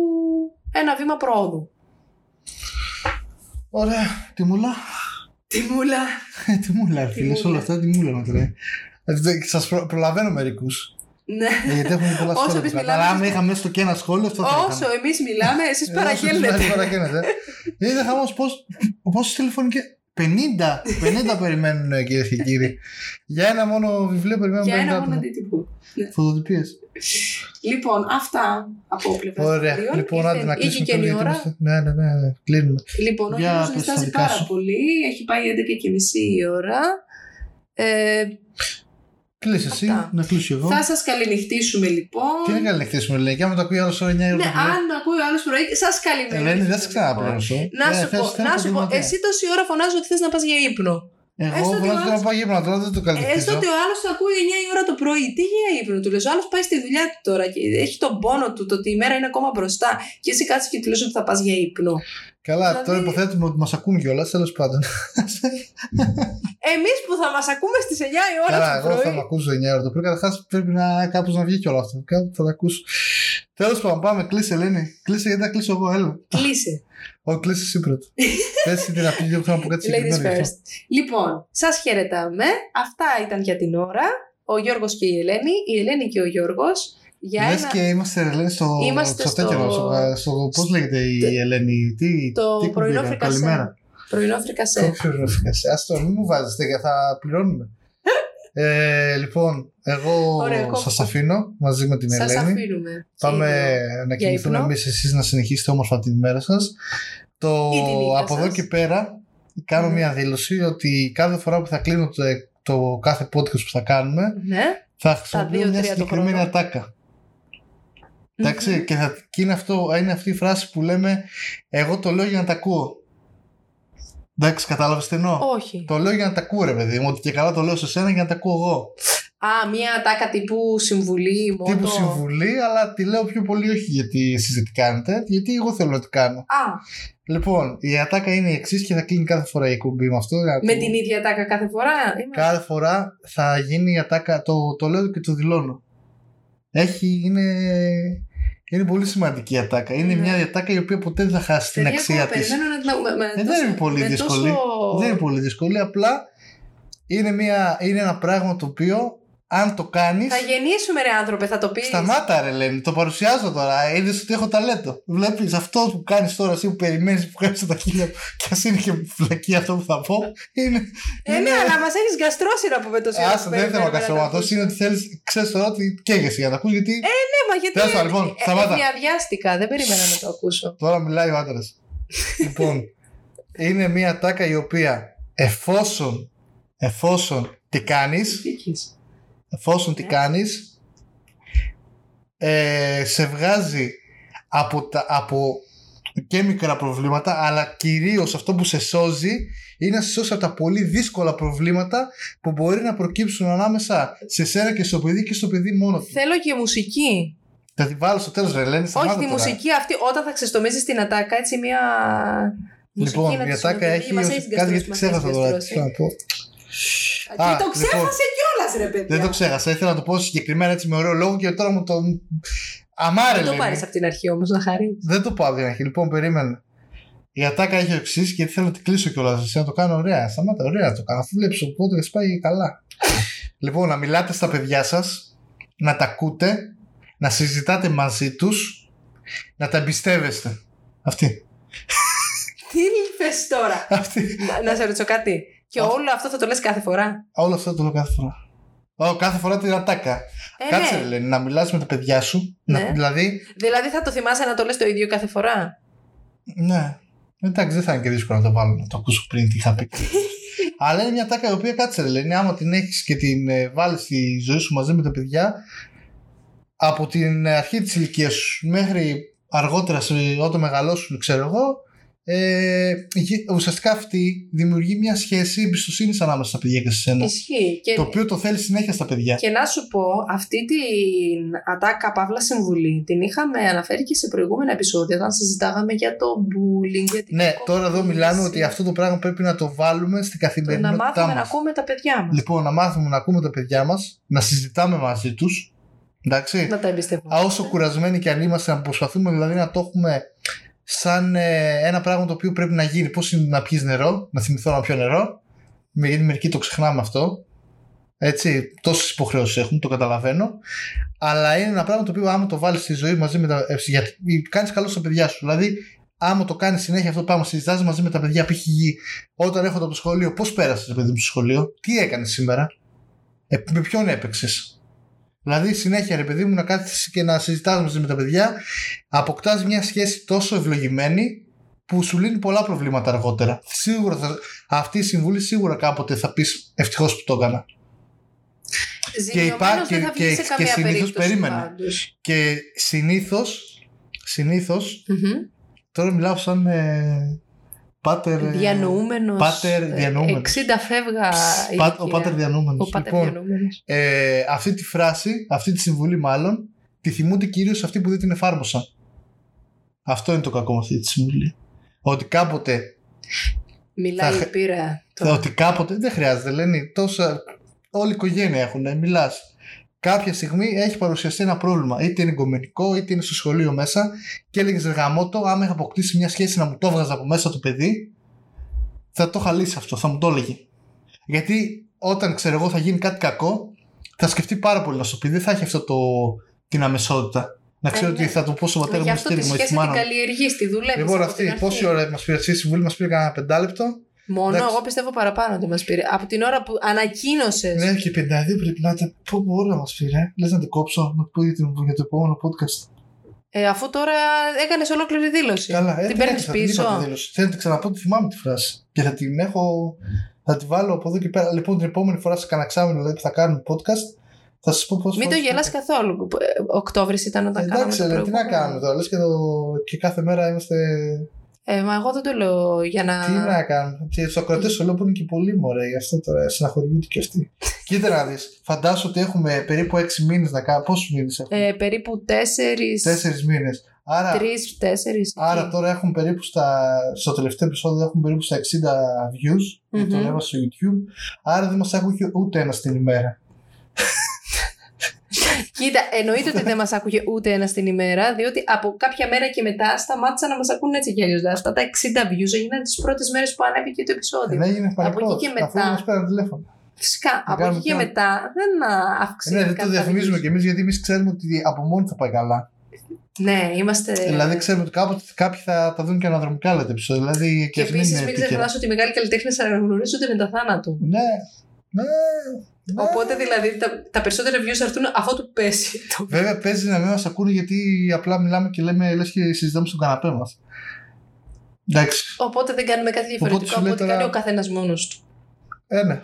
ένα βήμα πρόοδου. Ωραία. Τι μούλα. Τι μούλα. Ε, Τι μούλα, φίλε. μούλα. Σε όλα αυτά τι μούλα να τρέχει. Σας προ, προλαβαίνω μερικούς. Ναι. γιατί έχουμε πολλά Όσο σχόλια. εμείς που κάνουμε. μιλάμε, Αλλά άμα εμείς- είχα μέσα στο και ένα σχόλιο, αυτό θα Όσο έκανα. εμείς μιλάμε, εσείς Ε, παραγγέλνετε. όσο παραγγέλνετε. Είναι χαμό πόσε τηλεφωνικέ. 50, 50 περιμένουν κυρίε και κύριοι. Για ένα μόνο βιβλίο περιμένουν 50 Για ένα μόνο άτομα. αντίτυπο. Φωτοτυπίες. Λοιπόν, αυτά από πλευράς Ωραία. βιβλίων. Λοιπόν, Ήρθε- άντε να Είχε κλείσουμε και τώρα, η γιατί ώρα. είμαστε- Ναι, ναι, ναι, ναι. Κλείνουμε. Λοιπόν, ο Για Γιώργος πες τα διστάζει δικά πάρα σου. πολύ. Έχει πάει 11 και μισή η ώρα. Ε, Κλείσει εσύ, Αυτά. να κλείσω εγώ. θα σας καληνυχτήσουμε λοιπόν. Τι να καληνυχτήσουμε, λέει. Και άμα το ακούει άλλος ώρα 9 η ώρα. Ναι, το πρωί. αν ακούει ο άλλος πρωί, σας καλημέρα. Ελένη, δεν σε ξαναπληρώσω. Να Ε, σου θες- πω, θες να σου πω, επαγγελματία. εσύ τόση ώρα φωνάζω ότι θες να πας για ύπνο. Εγώ Έστω ότι ο βράδυ άλλος- να πάω γύμνα τώρα, δεν το Έστω καλύπτω. ότι ο άλλος το ακούει 9 η ώρα το πρωί. Τι για ύπνο του λε. Ο άλλος πάει στη δουλειά του τώρα και έχει τον πόνο του το ότι η μέρα είναι ακόμα μπροστά. Και εσύ κάτσε και του λες ότι θα πας για ύπνο. Καλά, δηλαδή- τώρα υποθέτουμε ότι μας ακούν κιόλας, τέλος πάντων. Εμείς που θα μας ακούμε στις 9 η ώρα Καλά, το εγώ θα πρωί. με ακούσω 9 ώρα το πρωί. Καταρχάς πρέπει να κάπως να βγει κιόλας αυτό. Κάπου θα τα ακούσω. Τέλος πάντων, πάμε. Κλείσε, Ελένη. Κλείσε γιατί θα κλείσω εγώ, έλα. Κλείσε. Όχι, κλείσε εσύ πρώτα. Πες την απειλή που θέλω να πω κάτι Ladies συγκεκριμένο. γι' αυτό. first. Λοιπόν, σας χαιρετάμε. Αυτά ήταν για την ώρα. Ο Γιώργος και η Ελένη. Η Ελένη και ο Γιώργος. Για Λες ένα... και είμαστε Ελένη στο, Είμαστε στο, στο- τέτοιο, στο, στο, πώς λέγεται η Ελένη, τι, Το τι πρωινό κουμπί έκανε, φρικασέ. καλημέρα. Πρωινό Το φρικασέ. πρωινό φρικασέ. Ας το, μην μου βάζεις τέτοια, θα πληρώνουμε. Ε, λοιπόν, εγώ Ωραία, κόψτε. σας αφήνω μαζί με την Σας Ελένη. αφήνουμε. Πάμε Και να κοιμηθούμε ύπνο. εμείς εσείς να συνεχίσετε όμορφα την ημέρα σας. Το, Ή τη νύχτα από εδώ σας. και πέρα κάνω Ναι. μια δήλωση ότι κάθε φορά που θα κλείνω το, το κάθε podcast που θα κάνουμε Ναι. θα χρησιμοποιώ δύο, μια τρία το συγκεκριμένη χρόνο. ατάκα. Εντάξει, και, θα, και είναι, αυτό, είναι αυτή η φράση που λέμε Εγώ το λέω για να τα ακούω. Εντάξει, κατάλαβες τι εννοώ; Όχι. Το λέω για να τα ακούω, ρε παιδί μου. Ότι και καλά το λέω σε σένα για να τα ακούω εγώ. Α, μία τάκα τύπου συμβουλή, μότο. Τύπου συμβουλή, αλλά τη λέω πιο πολύ όχι γιατί εσεί δεν τη κάνετε, γιατί εγώ θέλω να τη κάνω. Α, Λοιπόν, η ατάκα είναι η εξής και θα κλείνει κάθε φορά η εκπομπή με αυτό. για να με το- την ίδια τάκα κάθε φορά. Είμαι... Κάθε φορά θα γίνει η ατάκα, το, το λέω και το δηλώνω. Έχει, είναι, είναι πολύ σημαντική η ατάκα. Είναι Ναι. μια ατάκα η οποία ποτέ δεν θα χάσει την Παιδιά, αξία ακόμα της. περιμένω να την- με- με Ε, δεν τόσο- είναι πολύ με δύσκολη. τόσο- Δεν είναι πολύ δύσκολη. Απλά είναι, μια, είναι ένα πράγμα το οποίο αν το κάνεις. Θα γεννήσουμε ρε άνθρωπε, θα το πεις. Σταμάτα ρε Λένη, το παρουσιάζω τώρα. Είδες ότι έχω ταλέντο. Βλέπεις αυτό που κάνεις τώρα, εσύ που περιμένεις που κάνεις τα χίλια και ας είναι και φλακή αυτό που θα πω. Είναι. Ε, ναι, αλλά μας έχεις γκαστρώσει να πούμε τόση ώρα Άσε, που δεν θέλω να περιμένουμε καστρωματό. το ακούσουμε. Είναι ότι θέλεις, ξέρεις τώρα ότι καίγεσαι για να τα ακούς γιατί. Ναι, μα γιατί. Τέλος πάντων, λοιπόν, ε, σταμάτα. Διαδιάστηκα, δεν περίμενα να το ακούσω. Τώρα μιλάει ο άντρας. λοιπόν, είναι μια τάκα η οποία εφόσον, εφόσον τι κάνεις, εφόσον τι Ναι. κάνεις, ε, σε βγάζει από, τα, από και μικρά προβλήματα, αλλά κυρίως αυτό που σε σώζει είναι να σε σώσει από τα πολύ δύσκολα προβλήματα που μπορεί να προκύψουν ανάμεσα σε σένα και στο παιδί και στο παιδί μόνο του. Θέλω και μουσική. Θα τη βάλω στο τέλος ρε Ελένη, Όχι, σταμάτα τη τώρα. μουσική αυτή όταν θα ξεστομίζεις την ατάκα, έτσι μια. Λοιπόν, μουσική να η της ατάκα συνοδεύει. έχει Μας ως- έχεις κάτι γκαστρώσει, γιατί μας ξέχασα έχεις τώρα. Γκαστρώσει. τι να πω. Και Α, το λοιπόν. ξέχασε κιόλας, ρε παιδιά. Δεν το ξέχασα. Ήθελα να το πω συγκεκριμένα έτσι με ωραίο λόγο και τώρα μου το. Αμάρε Δεν το λέει. πάρεις από την αρχή όμως να χαρείς. Δεν το πάω από την αρχή. Λοιπόν, περίμενε. Η ατάκα έχει εξής και θέλω να την κλείσω κιόλας. Εσύ να το κάνω ωραία. Σταμάτα, ωραία να το κάνω. Αφού βλέπεις ο podcast πάει καλά. λοιπόν, να μιλάτε στα παιδιά σας, να τα ακούτε, να συζητάτε μαζί τους, να τα εμπιστεύεστε. Αυτή. Τι είπε τώρα; Αυτή. Να σε ρωτήσω κάτι. Και Αυτό. όλο αυτό θα το λες κάθε φορά. Όλο αυτό το λέω κάθε φορά. Ω, κάθε φορά την ατάκα. Ε, Κάτσε, ναι. Ελένη, να μιλάς με τα παιδιά σου. Ναι. Να, δηλαδή, Δηλαδή θα το θυμάσαι να το λες το ίδιο κάθε φορά; ναι. Εντάξει, δεν θα είναι και δύσκολο να το βάλω να το ακούσω πριν τι είχα πει. Αλλά είναι μια τάκα η οποία κάτσε, Ελένη, άμα την έχεις και την ε, βάλεις στη ζωή σου μαζί με τα παιδιά, από την αρχή της ηλικίας σου μέχρι αργότερα σε, όταν μεγαλώσουν, ξέρω εγώ, ε, γε- ουσιαστικά αυτή δημιουργεί μια σχέση εμπιστοσύνης ανάμεσα στα παιδιά και σε σένα. Ισχύει. Και, Το οποίο το θέλει συνέχεια στα παιδιά. και να σου πω, αυτή την ατάκα παύλα συμβουλή την είχαμε αναφέρει και σε προηγούμενα επεισόδια όταν συζητάγαμε για το bullying. Για την Ναι, τώρα εδώ κακοποίηση. μιλάμε ότι αυτό το πράγμα πρέπει να το βάλουμε στην Το να καθημερινότητά μάθουμε να μας. ακούμε τα παιδιά μας. Λοιπόν, να μάθουμε να ακούμε τα παιδιά μας, να συζητάμε μαζί τους, εντάξει. Να τα εμπιστεύουμε. Α, όσο κουρασμένοι και αν είμαστε, να προσπαθούμε δηλαδή να το έχουμε σαν ε, ένα πράγμα το οποίο πρέπει να γίνει. Πώς είναι να πιεις νερό, να θυμηθώ να πιω νερό, με- γιατί μερικοί το ξεχνάμε αυτό. Έτσι, τόσες υποχρεώσεις έχουμε, το καταλαβαίνω. Αλλά είναι ένα πράγμα το οποίο άμα το βάλεις στη ζωή μαζί με τα. Ε, γιατί κάνεις καλό στα παιδιά σου. Δηλαδή, άμα το κάνεις συνέχεια αυτό το πράγμα, συζητά μαζί με τα παιδιά, π.χ. όταν έρχονται από το σχολείο, πώς πέρασες, παιδί μου, στο σχολείο, τι έκανες σήμερα, ε, με ποιον έπαιξες; Δηλαδή, συνέχεια, ρε παιδί μου, να κάθεσαι και να συζητάς μαζί με τα παιδιά, αποκτάς μια σχέση τόσο ευλογημένη που σου λύνει πολλά προβλήματα αργότερα. Σίγουρα θα, αυτή η συμβουλή σίγουρα κάποτε θα πεις ευτυχώς που το έκανα. Ζημιωμένος υπά- δεν και- θα βγει και- σε και καμία συνήθως περίπτωση περίμενε. πάντως. Και συνήθως, συνήθως, Μμμ. τώρα μιλάω σαν. Ε, Πάτερ. ε, Διανοούμενος. Πάτερ διανοούμενος. 60 φεύγα. Πα- ηλικία. ο Πάτερ διανοούμενος. Ο Πάτερ Λοιπόν, διανοούμενος. ε, αυτή τη φράση, αυτή τη συμβουλή μάλλον, τη θυμούνται κυρίως αυτοί που δεν την εφάρμοσαν. Αυτό είναι το κακό με αυτή τη συμβουλή. Ότι κάποτε, Μιλάει θα- η πείρα. τώρα. ότι κάποτε δεν χρειάζεται, λένε τόσα. Όλη η οικογένεια έχουν, μιλάς. Κάποια στιγμή έχει παρουσιαστεί ένα πρόβλημα. Είτε είναι εγκομενικό, είτε είναι στο σχολείο μέσα. Και έλεγες ρε γαμότο, άμα είχα αποκτήσει μια σχέση να μου το έβγαζα από μέσα το παιδί, θα το είχα λύσει αυτό, θα μου το έλεγε. Γιατί όταν ξέρω εγώ θα γίνει κάτι κακό, θα σκεφτεί πάρα πολύ να σου πει. Δεν θα έχει αυτό το, την αμεσότητα. Να ξέρω Ε, ότι ναι. θα του πω στο πατέρα Γι' μου αυτό τη στήριγμα ή τη σχέση την μάνα μου. καλλιεργείς, τη δουλεύεις. Λοιπόν, αυτή πόση ώρα μας πήρε αυτή η συμβουλή, μας πήρε κανένα πεντάλεπτο. Μόνο Εντάξει. εγώ πιστεύω παραπάνω ότι μας πήρε. Από την ώρα που ανακοίνωσε. Ναι, και 52 πρέπει να ήταν. Πω, πω, ώρα μας πήρε. Λες να την κόψω, να πω για, την, για το επόμενο podcast. Ε, αφού τώρα έκανες ολόκληρη δήλωση. Καλά, ε, την δεν παίρνεις έκανα, την είπα πίσω. τη δήλωση. Θέλω να την ξαναπώ, τη θυμάμαι τη φράση. Και θα την έχω. Θα τη βάλω από εδώ και πέρα. Λοιπόν, την επόμενη φορά σε κανένα εξάμεινο δηλαδή, που θα κάνουμε podcast, θα σας πω πώς. Μην το γελάς καθόλου. Οκτώβρης ήταν όταν κάναμε. Εντάξει, το ρε, τι να προηγούμενο. κάνουμε τώρα. Λες και, το... και κάθε μέρα είμαστε. Ε, μα εγώ δεν το λέω για να. Τι να κάνουμε. Και στου ακροατέ σου λέω που είναι και πολύ μωρέ, γι' αυτό τώρα συναχωριούνται και αυτοί. Κοίτα να δεις. Φαντάσου ότι έχουμε περίπου 6 μήνες να κάνουμε. Πόσους μήνες έχουμε; Ε, περίπου τέσσερι. 4 μήνες. Άρα, Τρεις, τέσσερις. άρα τώρα έχουν περίπου στα. Στο τελευταίο επεισόδιο έχουν περίπου στα 60 views. Mm-hmm. Μμμ. Το έβασα στο YouTube. Άρα δεν μας άκουγε ούτε ένα την ημέρα. Κοίτα, εννοείται ότι δεν μας άκουγε ούτε ένας την ημέρα, διότι από κάποια μέρα και μετά σταμάτησαν να μας ακούνε έτσι κι αλλιώς. Δηλαδή, αυτά τα 60 views έγιναν τις πρώτες μέρες που ανέβηκε το επεισόδιο. Δεν έγινε πανικό. εκεί και Αφού μετά- μας πέραν τηλέφωνο. Φυσικά, Να από κάνουμε εκεί και πια. μετά δεν α, αύξησε. Ναι, δεν το κάτι τα διαφημίζουμε views. κι εμείς γιατί εμείς ξέρουμε ότι από μόνο θα πάει καλά. Ναι, είμαστε. Δηλαδή ξέρουμε ότι κάποτε κάποιοι θα τα δουν και αναδρομικά άλλα τα επεισόδια. Δηλαδή και, Και ας μην επίσης είναι μην επίκαιρα. ξεχνάς ότι οι μεγάλοι καλλιτέχνες αναγνωρίζονται μετά θάνατο. Ναι, ναι. Ναι. Οπότε δηλαδή τα, τα περισσότερα views θα έρθουν αφού του πέσει. το Βέβαια παίζει να μην μας ακούνε γιατί απλά μιλάμε και λέμε λες και συζητάμε στον καναπέ μας. Εντάξει. Οπότε δεν κάνουμε κάτι διαφορετικό σου από λέει ό,τι τώρα- κάνει ο καθένας μόνος του. Ε, ναι.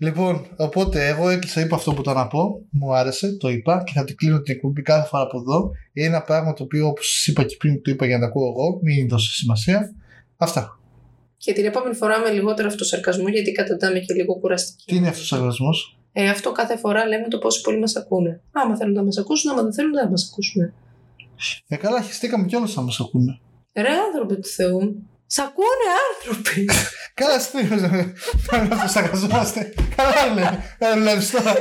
Λοιπόν, οπότε εγώ έκλεισα, είπα αυτό που ήταν να πω. Μου άρεσε, το είπα και θα την κλείνω την εκπομπή κάθε φορά από εδώ. Είναι ένα πράγμα το οποίο, όπως είπα και πριν, το είπα για να το ακούω εγώ. Μην δώσω σημασία. Αυτά. Και την επόμενη φορά με λιγότερο αυτοσαρκασμό, γιατί καταντάμε και λίγο κουραστική. Τι είναι αυτό ο αγρασμό. Ε, αυτό κάθε φορά λέμε το πόσο πολύ μας ακούνε. Άμα θέλουν να μας ακούσουν, άμα δεν θέλουν, δεν θα μας ακούσουν. Ε, καλά, χαιστήκαμε κιόλας να μας ακούνε. Ρε άνθρωποι του Θεού. Σ' ακούνε άνθρωποι. Καλά, τι να αυτοσαρκαζόμαστε. Καλά, λέει. Δεν βλέπεις τώρα.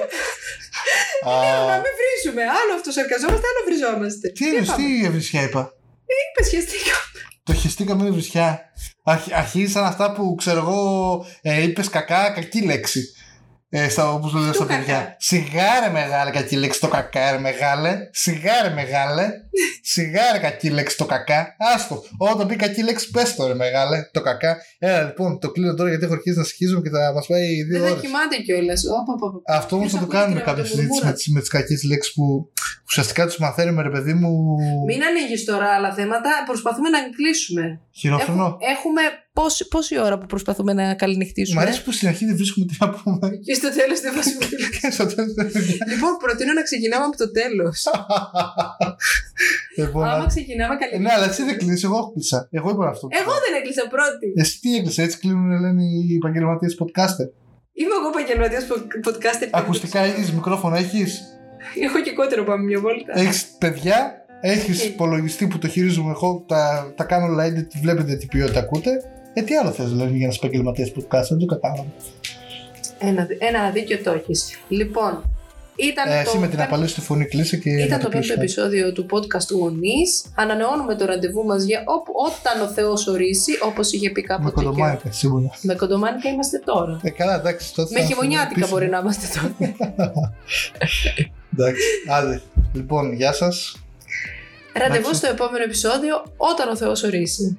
να Α, μην βρίζουμε. Άλλο αυτοσαρκαζόμαστε, άλλο βριζόμαστε. Τι είναι, τι ευρισιά είπα. Είπες, σχεστήκα. Το χεστήκαμε είναι βρισιά. Αρχ, αρχίσαν αυτά που ξέρω εγώ ε, είπες κακά, κακή λέξη. Ε, στα, όπως το λέω στα κακά. παιδιά. Σιγάρε μεγάλε κακή λέξη το κακά, ρε μεγάλε. Σιγάρε μεγάλε. Σιγάρε κακή λέξη το κακά. Άστο. Όταν πει κακή λέξη, πες το ρε μεγάλε. Το κακά. Έλα λοιπόν, το κλείνω τώρα γιατί έχω αρχίσει να σχίζομαι και θα μας πάει δύο Δεν θα ώρες. κοιμάται κιόλας. Αυτό όμως Ποιος θα το ακούει κάνουμε την κάποια συζήτηση με αυτομουρμούρα. τι με τις κακές λέξεις που ουσιαστικά τους μαθαίνουμε, ρε παιδί μου. Μην ανοίγεις τώρα άλλα θέματα. Προσπαθούμε να κλείσουμε. Χειρόφρονο. Έχουμε, έχουμε πόση, πόση ώρα που προσπαθούμε να Μ' καληνυχτήσουμε. αρέσει που στην αρχή δεν βρίσκουμε τι να πούμε. Και στο τέλος δεν βάζουμε τίποτα. Και στο τέλος δεν Λοιπόν, προτείνω να ξεκινάμε από το τέλος. Λοιπόν, Άμα ξεκινάμε ε, καλή. ναι, αλλά εσύ δεν κλείσει, εγώ έκλεισα. Εγώ είπα αυτό. Εγώ δεν έκλεισα πρώτη. Εσύ τι έκλεισες, έτσι κλείνουν λένε οι επαγγελματίες podcaster. Είμαι εγώ επαγγελματίας podcaster. Ακουστικά έχεις, μικρόφωνο έχεις; Έχω και κότερο πάμε μια βόλτα. Έχεις παιδιά, έχεις Ε. υπολογιστή που το χειρίζομαι εγώ, τα, τα κάνω όλα edit, βλέπετε τι ποιότητα ακούτε. Ε, τι άλλο θες δηλαδή για να είσαι επαγγελματία podcaster, δεν το κατάλαβα. Ένα, ένα δίκιο το έχεις. Λοιπόν, ήταν Ε, το. εσύ με την απαλή στη φωνή κλείσε και. Ήταν να το πέμπτο κλείσουμε. επεισόδιο του podcast του Γονείς. Ανανεώνουμε το ραντεβού μας για όπου, όταν ο Θεός ορίσει, όπως είχε πει Με κάποτε. και ο- κοντομάνικα, σίγουρα. Με κοντομάνικα είμαστε τώρα. Ε, καλά, εντάξει. Τότε Με θα χειμωνιάτικα επίσημο. μπορεί να είμαστε τώρα. Εντάξει, άντε. Λοιπόν, γεια σας. Ραντεβού Εντάξει. στο επόμενο επεισόδιο όταν ο Θεός ορίσει.